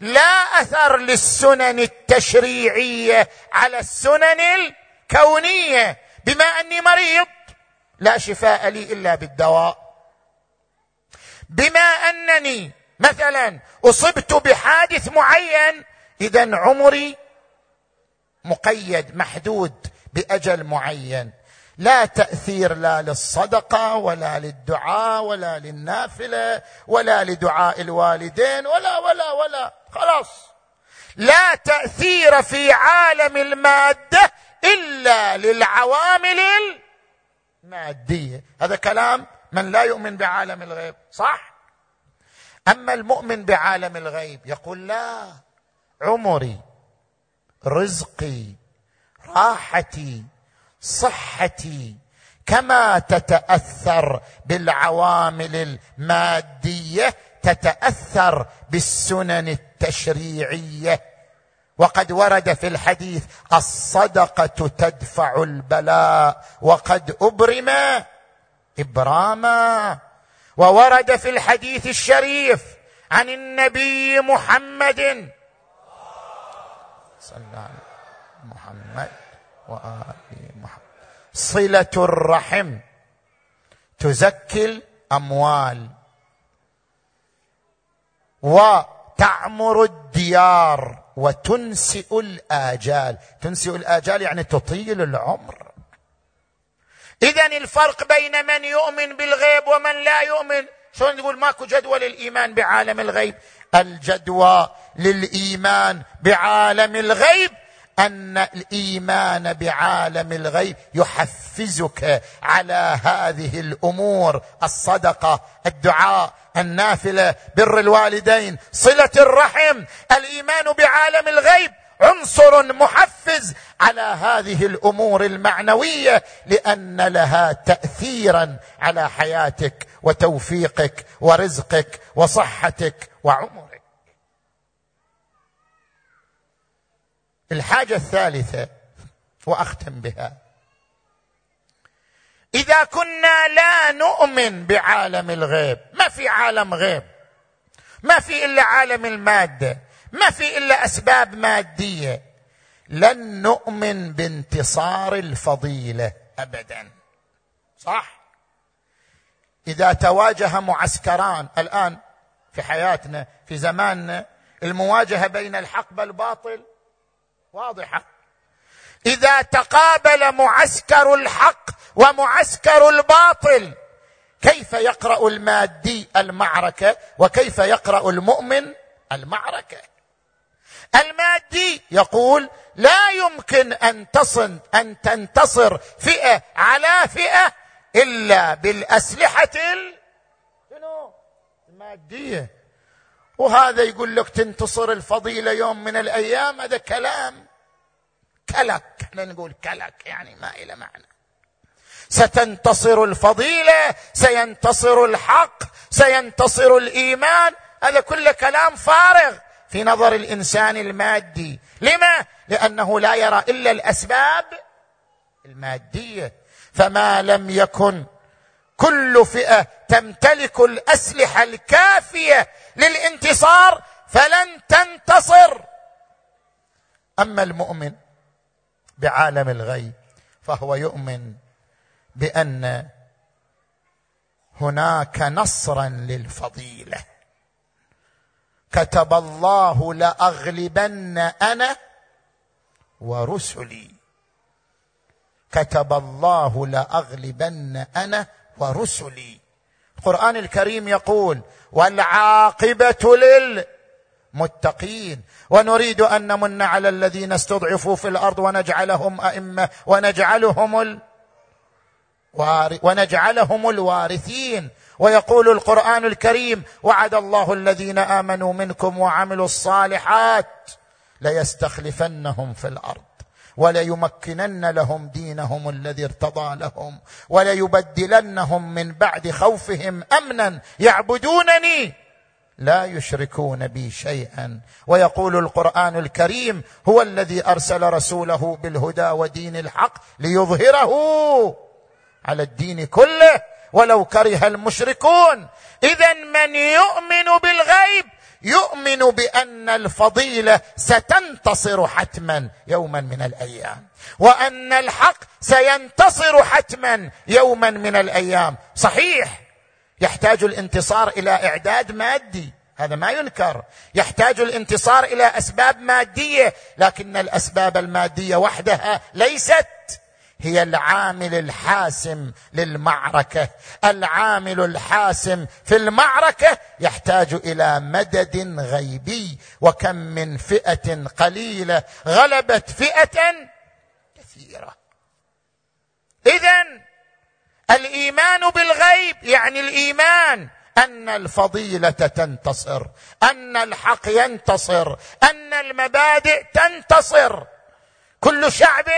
لا أثر للسنن التشريعية على السنن الكونية. بما أني مريض لا شفاء لي إلا بالدواء. بما أنني مثلا أصبت بحادث معين اذا عمري مقيد محدود بأجل معين. لا تأثير لا للصدقة ولا للدعاء ولا للنافلة ولا لدعاء الوالدين ولا ولا ولا. خلاص. لا تأثير في عالم المادة إلا للعوامل المادية. هذا كلام من لا يؤمن بعالم الغيب صح؟ أما المؤمن بعالم الغيب يقول لا عمري رزقي راحتي صحتي كما تتأثر بالعوامل المادية تتأثر بالسنن التشريعية. وقد ورد في الحديث الصدقة تدفع البلاء وقد أبرم إبراما. وورد في الحديث الشريف عن النبي محمد. صلى الله عليه محمد وآل محمد. صلة الرحم تزكي الأموال وتعمر الديار. وتنسئ الآجال. تنسئ الآجال يعني تطيل العمر. اذا الفرق بين من يؤمن بالغيب ومن لا يؤمن. شلون تقول ماكو جدوى للايمان بعالم الغيب؟ الجدوى للإيمان بعالم الغيب. أن الإيمان بعالم الغيب يحفزك على هذه الأمور. الصدقة الدعاء النافلة بر الوالدين صلة الرحم الإيمان بعالم الغيب. عنصر محفز على هذه الأمور المعنوية لأن لها تاثيرا على حياتك وتوفيقك ورزقك وصحتك وعمرك. الحاجة الثالثة وأختم بها إذا كنا لا نؤمن بعالم الغيب ما في عالم غيب. ما في إلا عالم المادة. ما في إلا أسباب مادية. لن نؤمن بانتصار الفضيلة ابدا. صح؟ إذا تواجه معسكران الآن في حياتنا في زماننا المواجهة بين الحق والباطل واضحة. إذا تقابل معسكر الحق ومعسكر الباطل كيف يقرأ المادي المعركة وكيف يقرأ المؤمن المعركة؟ المادي يقول لا يمكن أن تصن أن تنتصر فئة على فئة إلا بالأسلحة المادية. وهذا يقول لك تنتصر الفضيلة يوم من الأيام هذا كلام. كلك إحنا نقول كلك يعني ما إلى معنى. ستنتصر الفضيلة سينتصر الحق سينتصر الإيمان. هذا كله كلام فارغ في نظر الإنسان المادي. لما؟ لأنه لا يرى إلا الأسباب المادية. فما لم يكن كل فئة تمتلك الأسلحة الكافية للانتصار فلن تنتصر. أما المؤمن بعالم الغيب فهو يؤمن بأن هناك نصرا للفضيلة. كتب الله لأغلبن أنا ورسلي. كتب الله لأغلبن أنا ورسلي. القرآن الكريم يقول والعاقبة للمتقين ونريد أن نمن على الذين استضعفوا في الأرض ونجعلهم أئمة ونجعلهم ال... ونجعلهم الوارثين. ويقول القرآن الكريم وعد الله الذين آمنوا منكم وعملوا الصالحات ليستخلفنهم في الأرض وليمكنن لهم دينهم الذي ارتضى لهم وليبدلنهم من بعد خوفهم أمنا. يعبدونني! لا يشركون بي شيئا. ويقول القرآن الكريم هو الذي أرسل رسوله بالهدى ودين الحق ليظهره على الدين كله ولو كره المشركون. اذا من يؤمن بالغيب يؤمن بأن الفضيلة ستنتصر حتما يوما من الأيام وأن الحق سينتصر حتما يوما من الأيام. صحيح. يحتاج الانتصار إلى إعداد مادي هذا ما ينكر. يحتاج الانتصار إلى أسباب مادية لكن الأسباب المادية وحدها ليست. هي العامل الحاسم للمعركة. العامل الحاسم في المعركة يحتاج إلى مدد غيبي وكم من فئة قليلة غلبت فئة كثيرة. اذا الإيمان بالغيب يعني الإيمان. أن الفضيلة تنتصر أن الحق ينتصر أن المبادئ تنتصر. كل شعب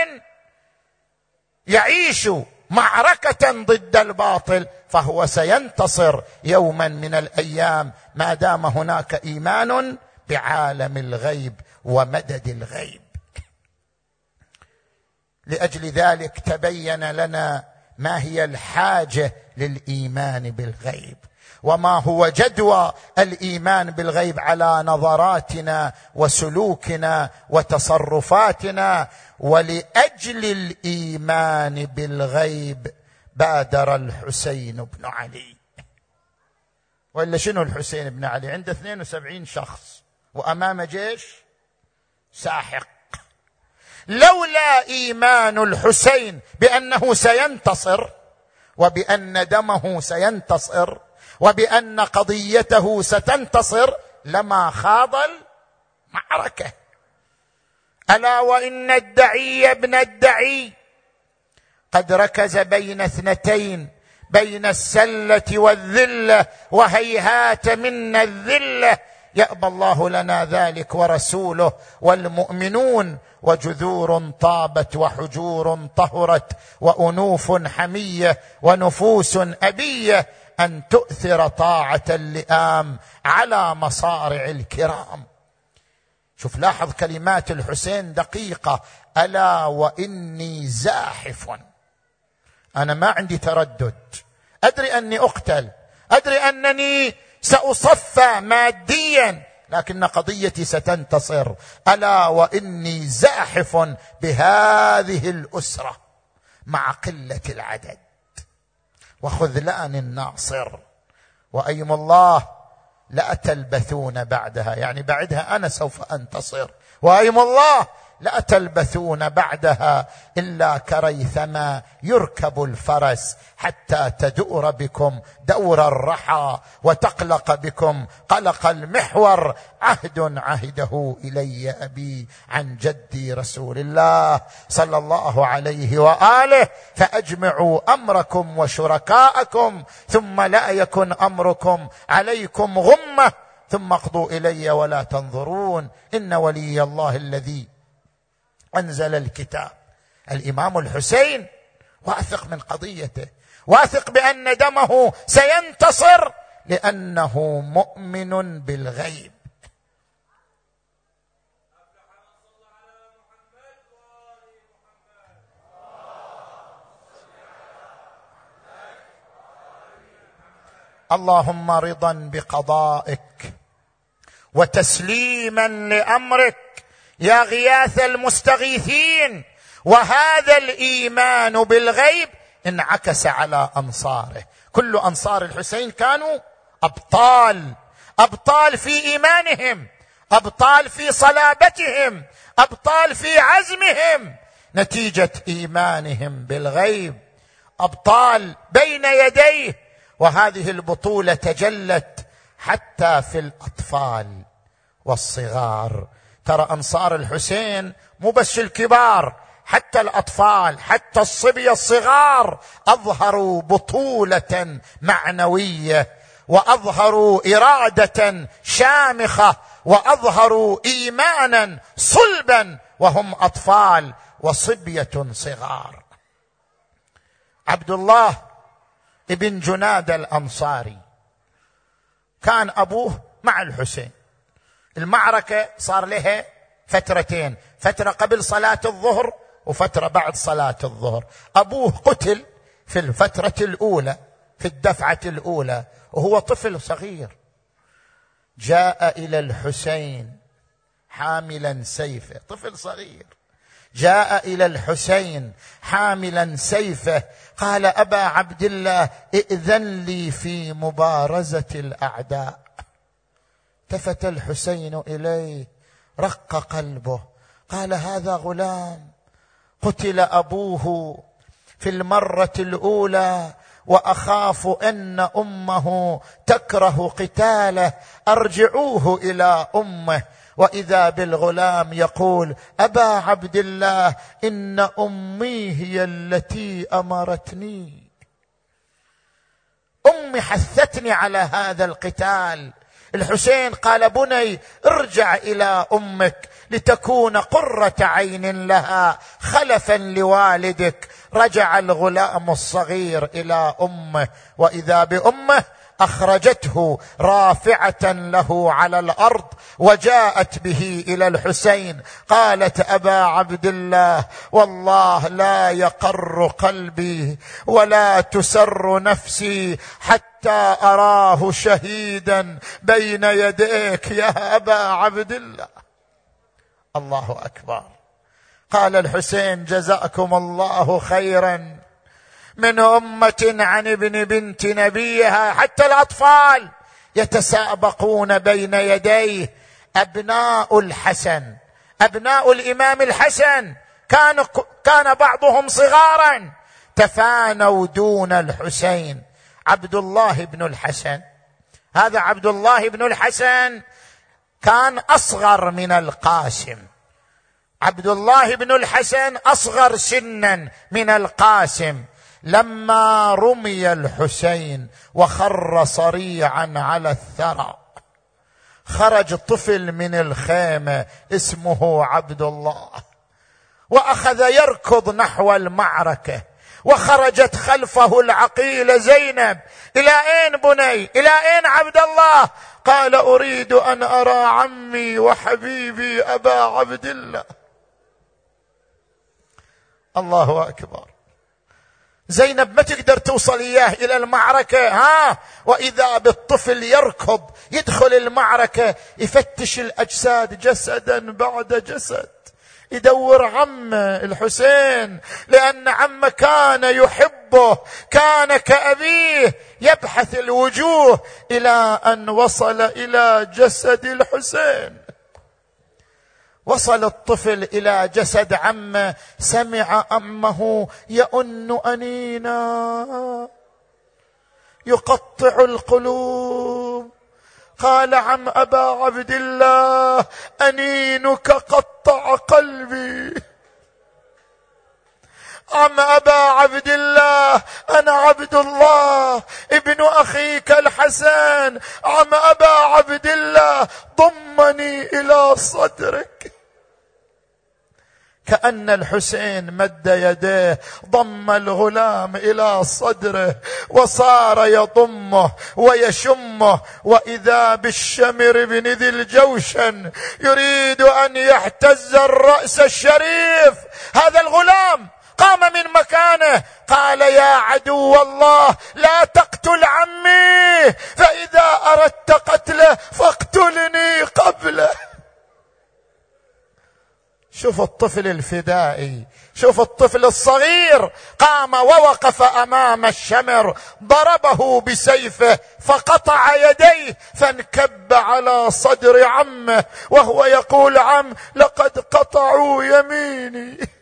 يعيش معركة ضد الباطل فهو سينتصر يوما من الأيام. ما دام هناك إيمان بعالم الغيب ومدد الغيب. لأجل ذلك تبين لنا ما هي الحاجة للإيمان بالغيب؟ وما هو جدوى الإيمان بالغيب على نظراتنا وسلوكنا وتصرفاتنا؟ ولأجل الإيمان بالغيب بادر الحسين بن علي. وإلا شنو الحسين بن علي؟ عنده 72 شخص. وأمام جيش؟ ساحق. لولا إيمان الحسين بأنه سينتصر وبأن دمه سينتصر وبأن قضيته ستنتصر لما خاض المعركة. ألا وإن الدعي ابن الدعي قد ركز بين اثنتين بين السلة والذلة وهيهات منا الذلة يأبى الله لنا ذلك ورسوله والمؤمنون وجذور طابت وحجور طهرت وأنوف حمية ونفوس أبية أن تؤثر طاعة اللئام على مصارع الكرام. شوف لاحظ كلمات الحسين دقيقة. ألا وإني زاحف. أنا ما عندي تردد. أدري أني أقتل. أدري أنني سأصفى ماديا لكن قضيتي ستنتصر. ألا وإني زاحف بهذه الأسرة مع قلة العدد. وخذلان الناصر وأيم الله لا تلبثون بعدها. يعني بعدها أنا سوف أنتصر. وأيم الله لا تلبثون بعدها إلا كريثما يركب الفرس حتى تدور بكم دور الرحى وتقلق بكم. قلق المحور. عهد عهده إلي أبي عن جدي رسول الله صلى الله عليه وآله. فأجمعوا أمركم وشركاءكم ثم لا يكن أمركم عليكم غمة. ثم اقضوا إلي ولا تنظرون. إن ولي الله الذي أنزل الكتاب. الإمام الحسين واثق من قضيته واثق بأن دمه سينتصر لأنه مؤمن بالغيب. اللهم رضا بقضائك وتسليما لأمرك يا غياث المستغيثين وهذا الإيمان بالغيب انعكس على أنصاره. كل أنصار الحسين كانوا أبطال أبطال في إيمانهم أبطال في صلابتهم أبطال في عزمهم. نتيجة إيمانهم بالغيب أبطال بين يديه وهذه البطولة تجلت حتى في الأطفال والصغار. ترى أنصار الحسين مو بس الكبار حتى الأطفال حتى الصبيه الصغار أظهروا بطولة معنوية وأظهروا إرادة شامخة وأظهروا إيمانا صلبا وهم أطفال وصبية صغار. عبد الله ابن جناد الأنصاري كان أبوه مع الحسين. المعركة صار لها فترتين. فترة قبل صلاة الظهر وفترة بعد صلاة الظهر. أبوه قتل في الفترة الأولى في الدفعة الأولى وهو طفل صغير. جاء إلى الحسين حاملا سيفه. طفل صغير. جاء إلى الحسين حاملا سيفه. قال أبا عبد الله ائذن لي في مبارزة الأعداء. التفت الحسين إليه رق قلبه. قال هذا غلام. قتل أبوه في المرة الأولى وأخاف أن أمه تكره قتاله. أرجعوه إلى أمه. وإذا بالغلام يقول أبا عبد الله إن أمي هي التي أمرتني. أمي حثتني على هذا القتال. الحسين قال بني ارجع إلى أمك لتكون قرة عين لها خلفا لوالدك رجع الغلام الصغير إلى أمه وإذا بأمه أخرجته رافعة له على الأرض وجاءت به إلى الحسين قالت أبا عبد الله والله لا يقر قلبي ولا تسر نفسي حتى أراه شهيدا بين يديك يا أبا عبد الله. الله أكبر. قال الحسين جزاكم الله خيرا. من أمة عن ابن بنت نبيها حتى الأطفال يتسابقون بين يديه. أبناء الحسن أبناء الإمام الحسن. كان كان بعضهم صغارا. تفانوا دون الحسين. عبد الله بن الحسن. هذا عبد الله بن الحسن كان أصغر من القاسم. عبد الله بن الحسن أصغر سنا من القاسم. لما رمي الحسين وخر صريعا على الثرى. خرج طفل من الخيمة اسمه عبد الله وأخذ يركض نحو المعركة وخرجت خلفه العقيله زينب. إلى أين بني؟ إلى أين عبد الله قال أريد أن أرى عمي وحبيبي أبا عبد الله الله أكبر. زينب ما تقدر توصل إياه إلى المعركة؟ ها؟ وإذا بالطفل يركض يدخل المعركة يفتش الأجساد جسدا بعد جسد. يدور عمه الحسين لأن عمه كان يحبه كان كأبيه. يبحث الوجوه إلى أن وصل إلى جسد الحسين. وصل الطفل إلى جسد عمه سمع أمه يؤن أنينا. يقطع القلوب. قال عم أبا عبد الله أنينك قطع قلبي. عم أبا عبد الله أنا عبد الله ابن أخيك الحسن. عم أبا عبد الله ضمني إلى صدرك. كأن الحسين مد يديه ضم الغلام إلى صدره وصار يضمه ويشمه وإذا بالشمر بن ذي الجوشن يريد أن يحتز الرأس الشريف هذا الغلام قام من مكانه قال يا عدو الله لا تقتل عمي فإذا أردت قتله فاقتلني قبله. شوف الطفل الفدائي شوف الطفل الصغير قام ووقف أمام الشمر ضربه بسيفه فقطع يديه فانكب على صدر عمه وهو يقول عم لقد قطعوا يميني.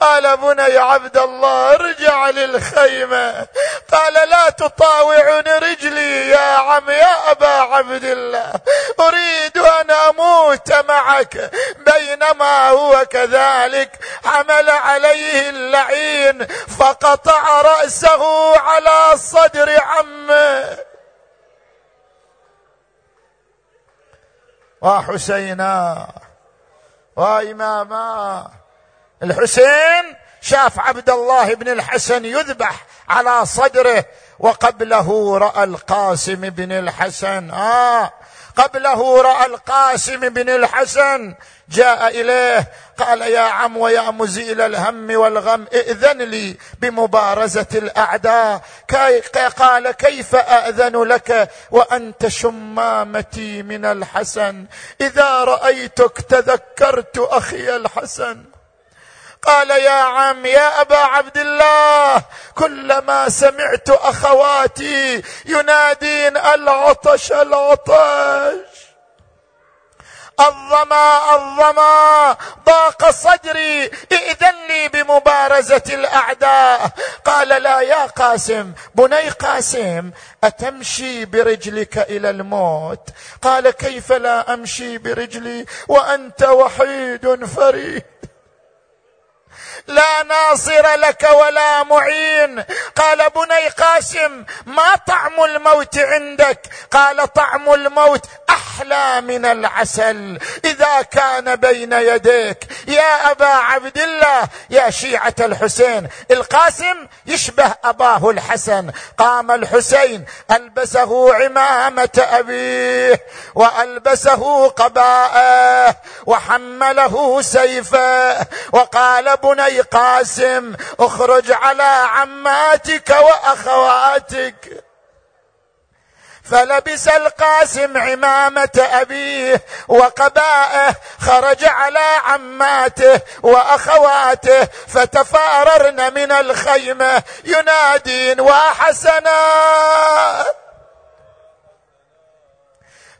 قال بني عبد الله ارجع للخيمة. قال لا تطاوعني رجلي يا عم يا أبا عبد الله. أريد أن أموت معك بينما هو كذلك حمل عليه اللعين فقطع رأسه على صدر عمه. وحسينا وإماما الحسين شاف عبد الله بن الحسن يذبح على صدره وقبله رأى القاسم بن الحسن. آه قبله رأى القاسم بن الحسن. جاء إليه قال يا عم ويا مزيل الهم والغم ائذن لي بمبارزة الأعداء. قال كيف اذن لك وأنت شمامتي من الحسن؟ إذا رأيتك تذكرت أخي الحسن. قال يا عم يا أبا عبد الله كلما سمعت أخواتي ينادين العطش العطش. الظما الظما ضاق صدري ائذن لي بمبارزة الأعداء. قال لا يا قاسم بني قاسم أتمشي برجلك إلى الموت؟ قال كيف لا أمشي برجلي وأنت وحيد فريد؟ لا ناصر لك ولا معين. قال بني قاسم ما طعم الموت عندك؟ قال طعم الموت أحلى من العسل. إذا كان بين يديك. يا أبا عبد الله يا شيعة الحسين. القاسم يشبه أباه الحسن. قام الحسين ألبسه عمامة أبيه وألبسه قباءه وحمله سيفه وقال بني قاسم اخرج على عماتك وأخواتك. فلبس القاسم عمامة أبيه وقبائه خرج على عماته وأخواته فتفاررن من الخيمة ينادين وحسنا.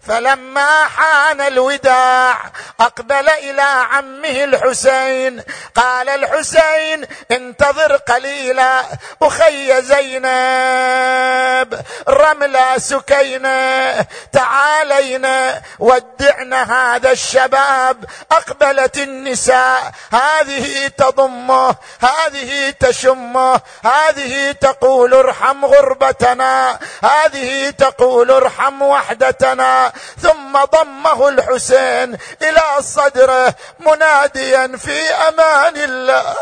فلما حان الوداع أقبل إلى عمه الحسين. قال الحسين انتظر قليلا أخي زينب رملة سكينة تعالينا ودعنا هذا الشباب أقبلت النساء هذه تضمه هذه تشمه هذه تقول ارحم غربتنا هذه تقول ارحم وحدتنا. ثم ضمه الحسين إلى صدره مناديا في أمان الله.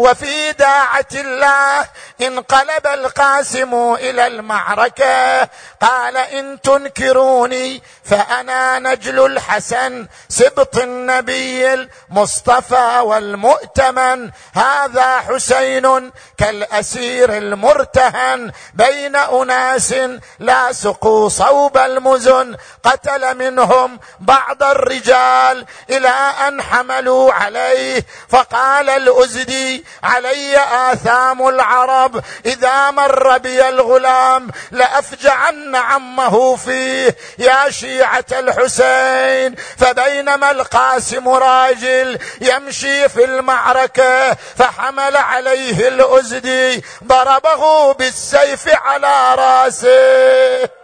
وفي داعة الله انقلب القاسم إلى المعركة. قال إن تنكروني فأنا نجل الحسن سبط النبي المصطفى والمؤتمن. هذا حسين كالأسير المرتهن بين أناس لاصقوا صوب المزن. قتل منهم بعض الرجال إلى أن حملوا عليه. فقال الأزدي علي آثام العرب. إذا مر بي الغلام لأفجعن عمه فيه. يا شيعة الحسين فبينما القاسم راجل يمشي في المعركة فحمل عليه الأزدي ضربه بالسيف على رأسه.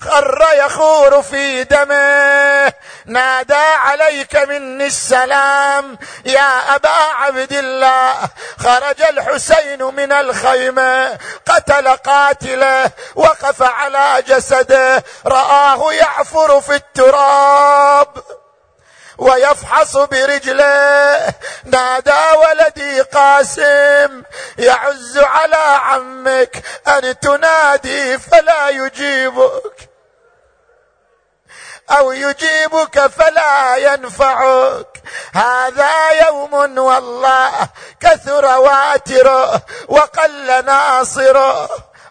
خر يخور في دمه. نادى عليك مني السلام. يا أبا عبد الله خرج الحسين من الخيمة قتل قاتله وقف على جسده. رآه يعفر في التراب. ويفحص برجله. نادى ولدي قاسم يعز على عمك أن تنادي فلا يجيبك. أو يجيبك فلا ينفعك. هذا يوم والله كثر واتره وقل ناصره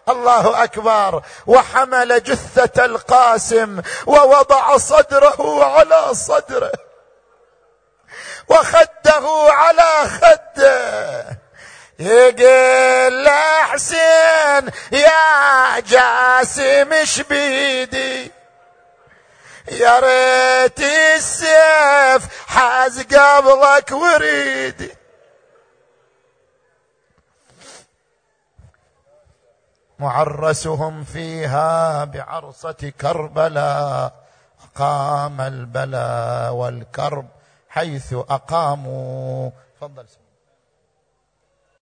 الله أكبر. وحمل جثة القاسم ووضع صدره على صدره. وخده على خده. يقول له حسين يا جاسم اش بيدي؟ يا ريت السيف حاز قبلك وريدي معرسهم فيها بعرصة كربلاء أقام البلاء والكرب حيث أقاموا. تفضل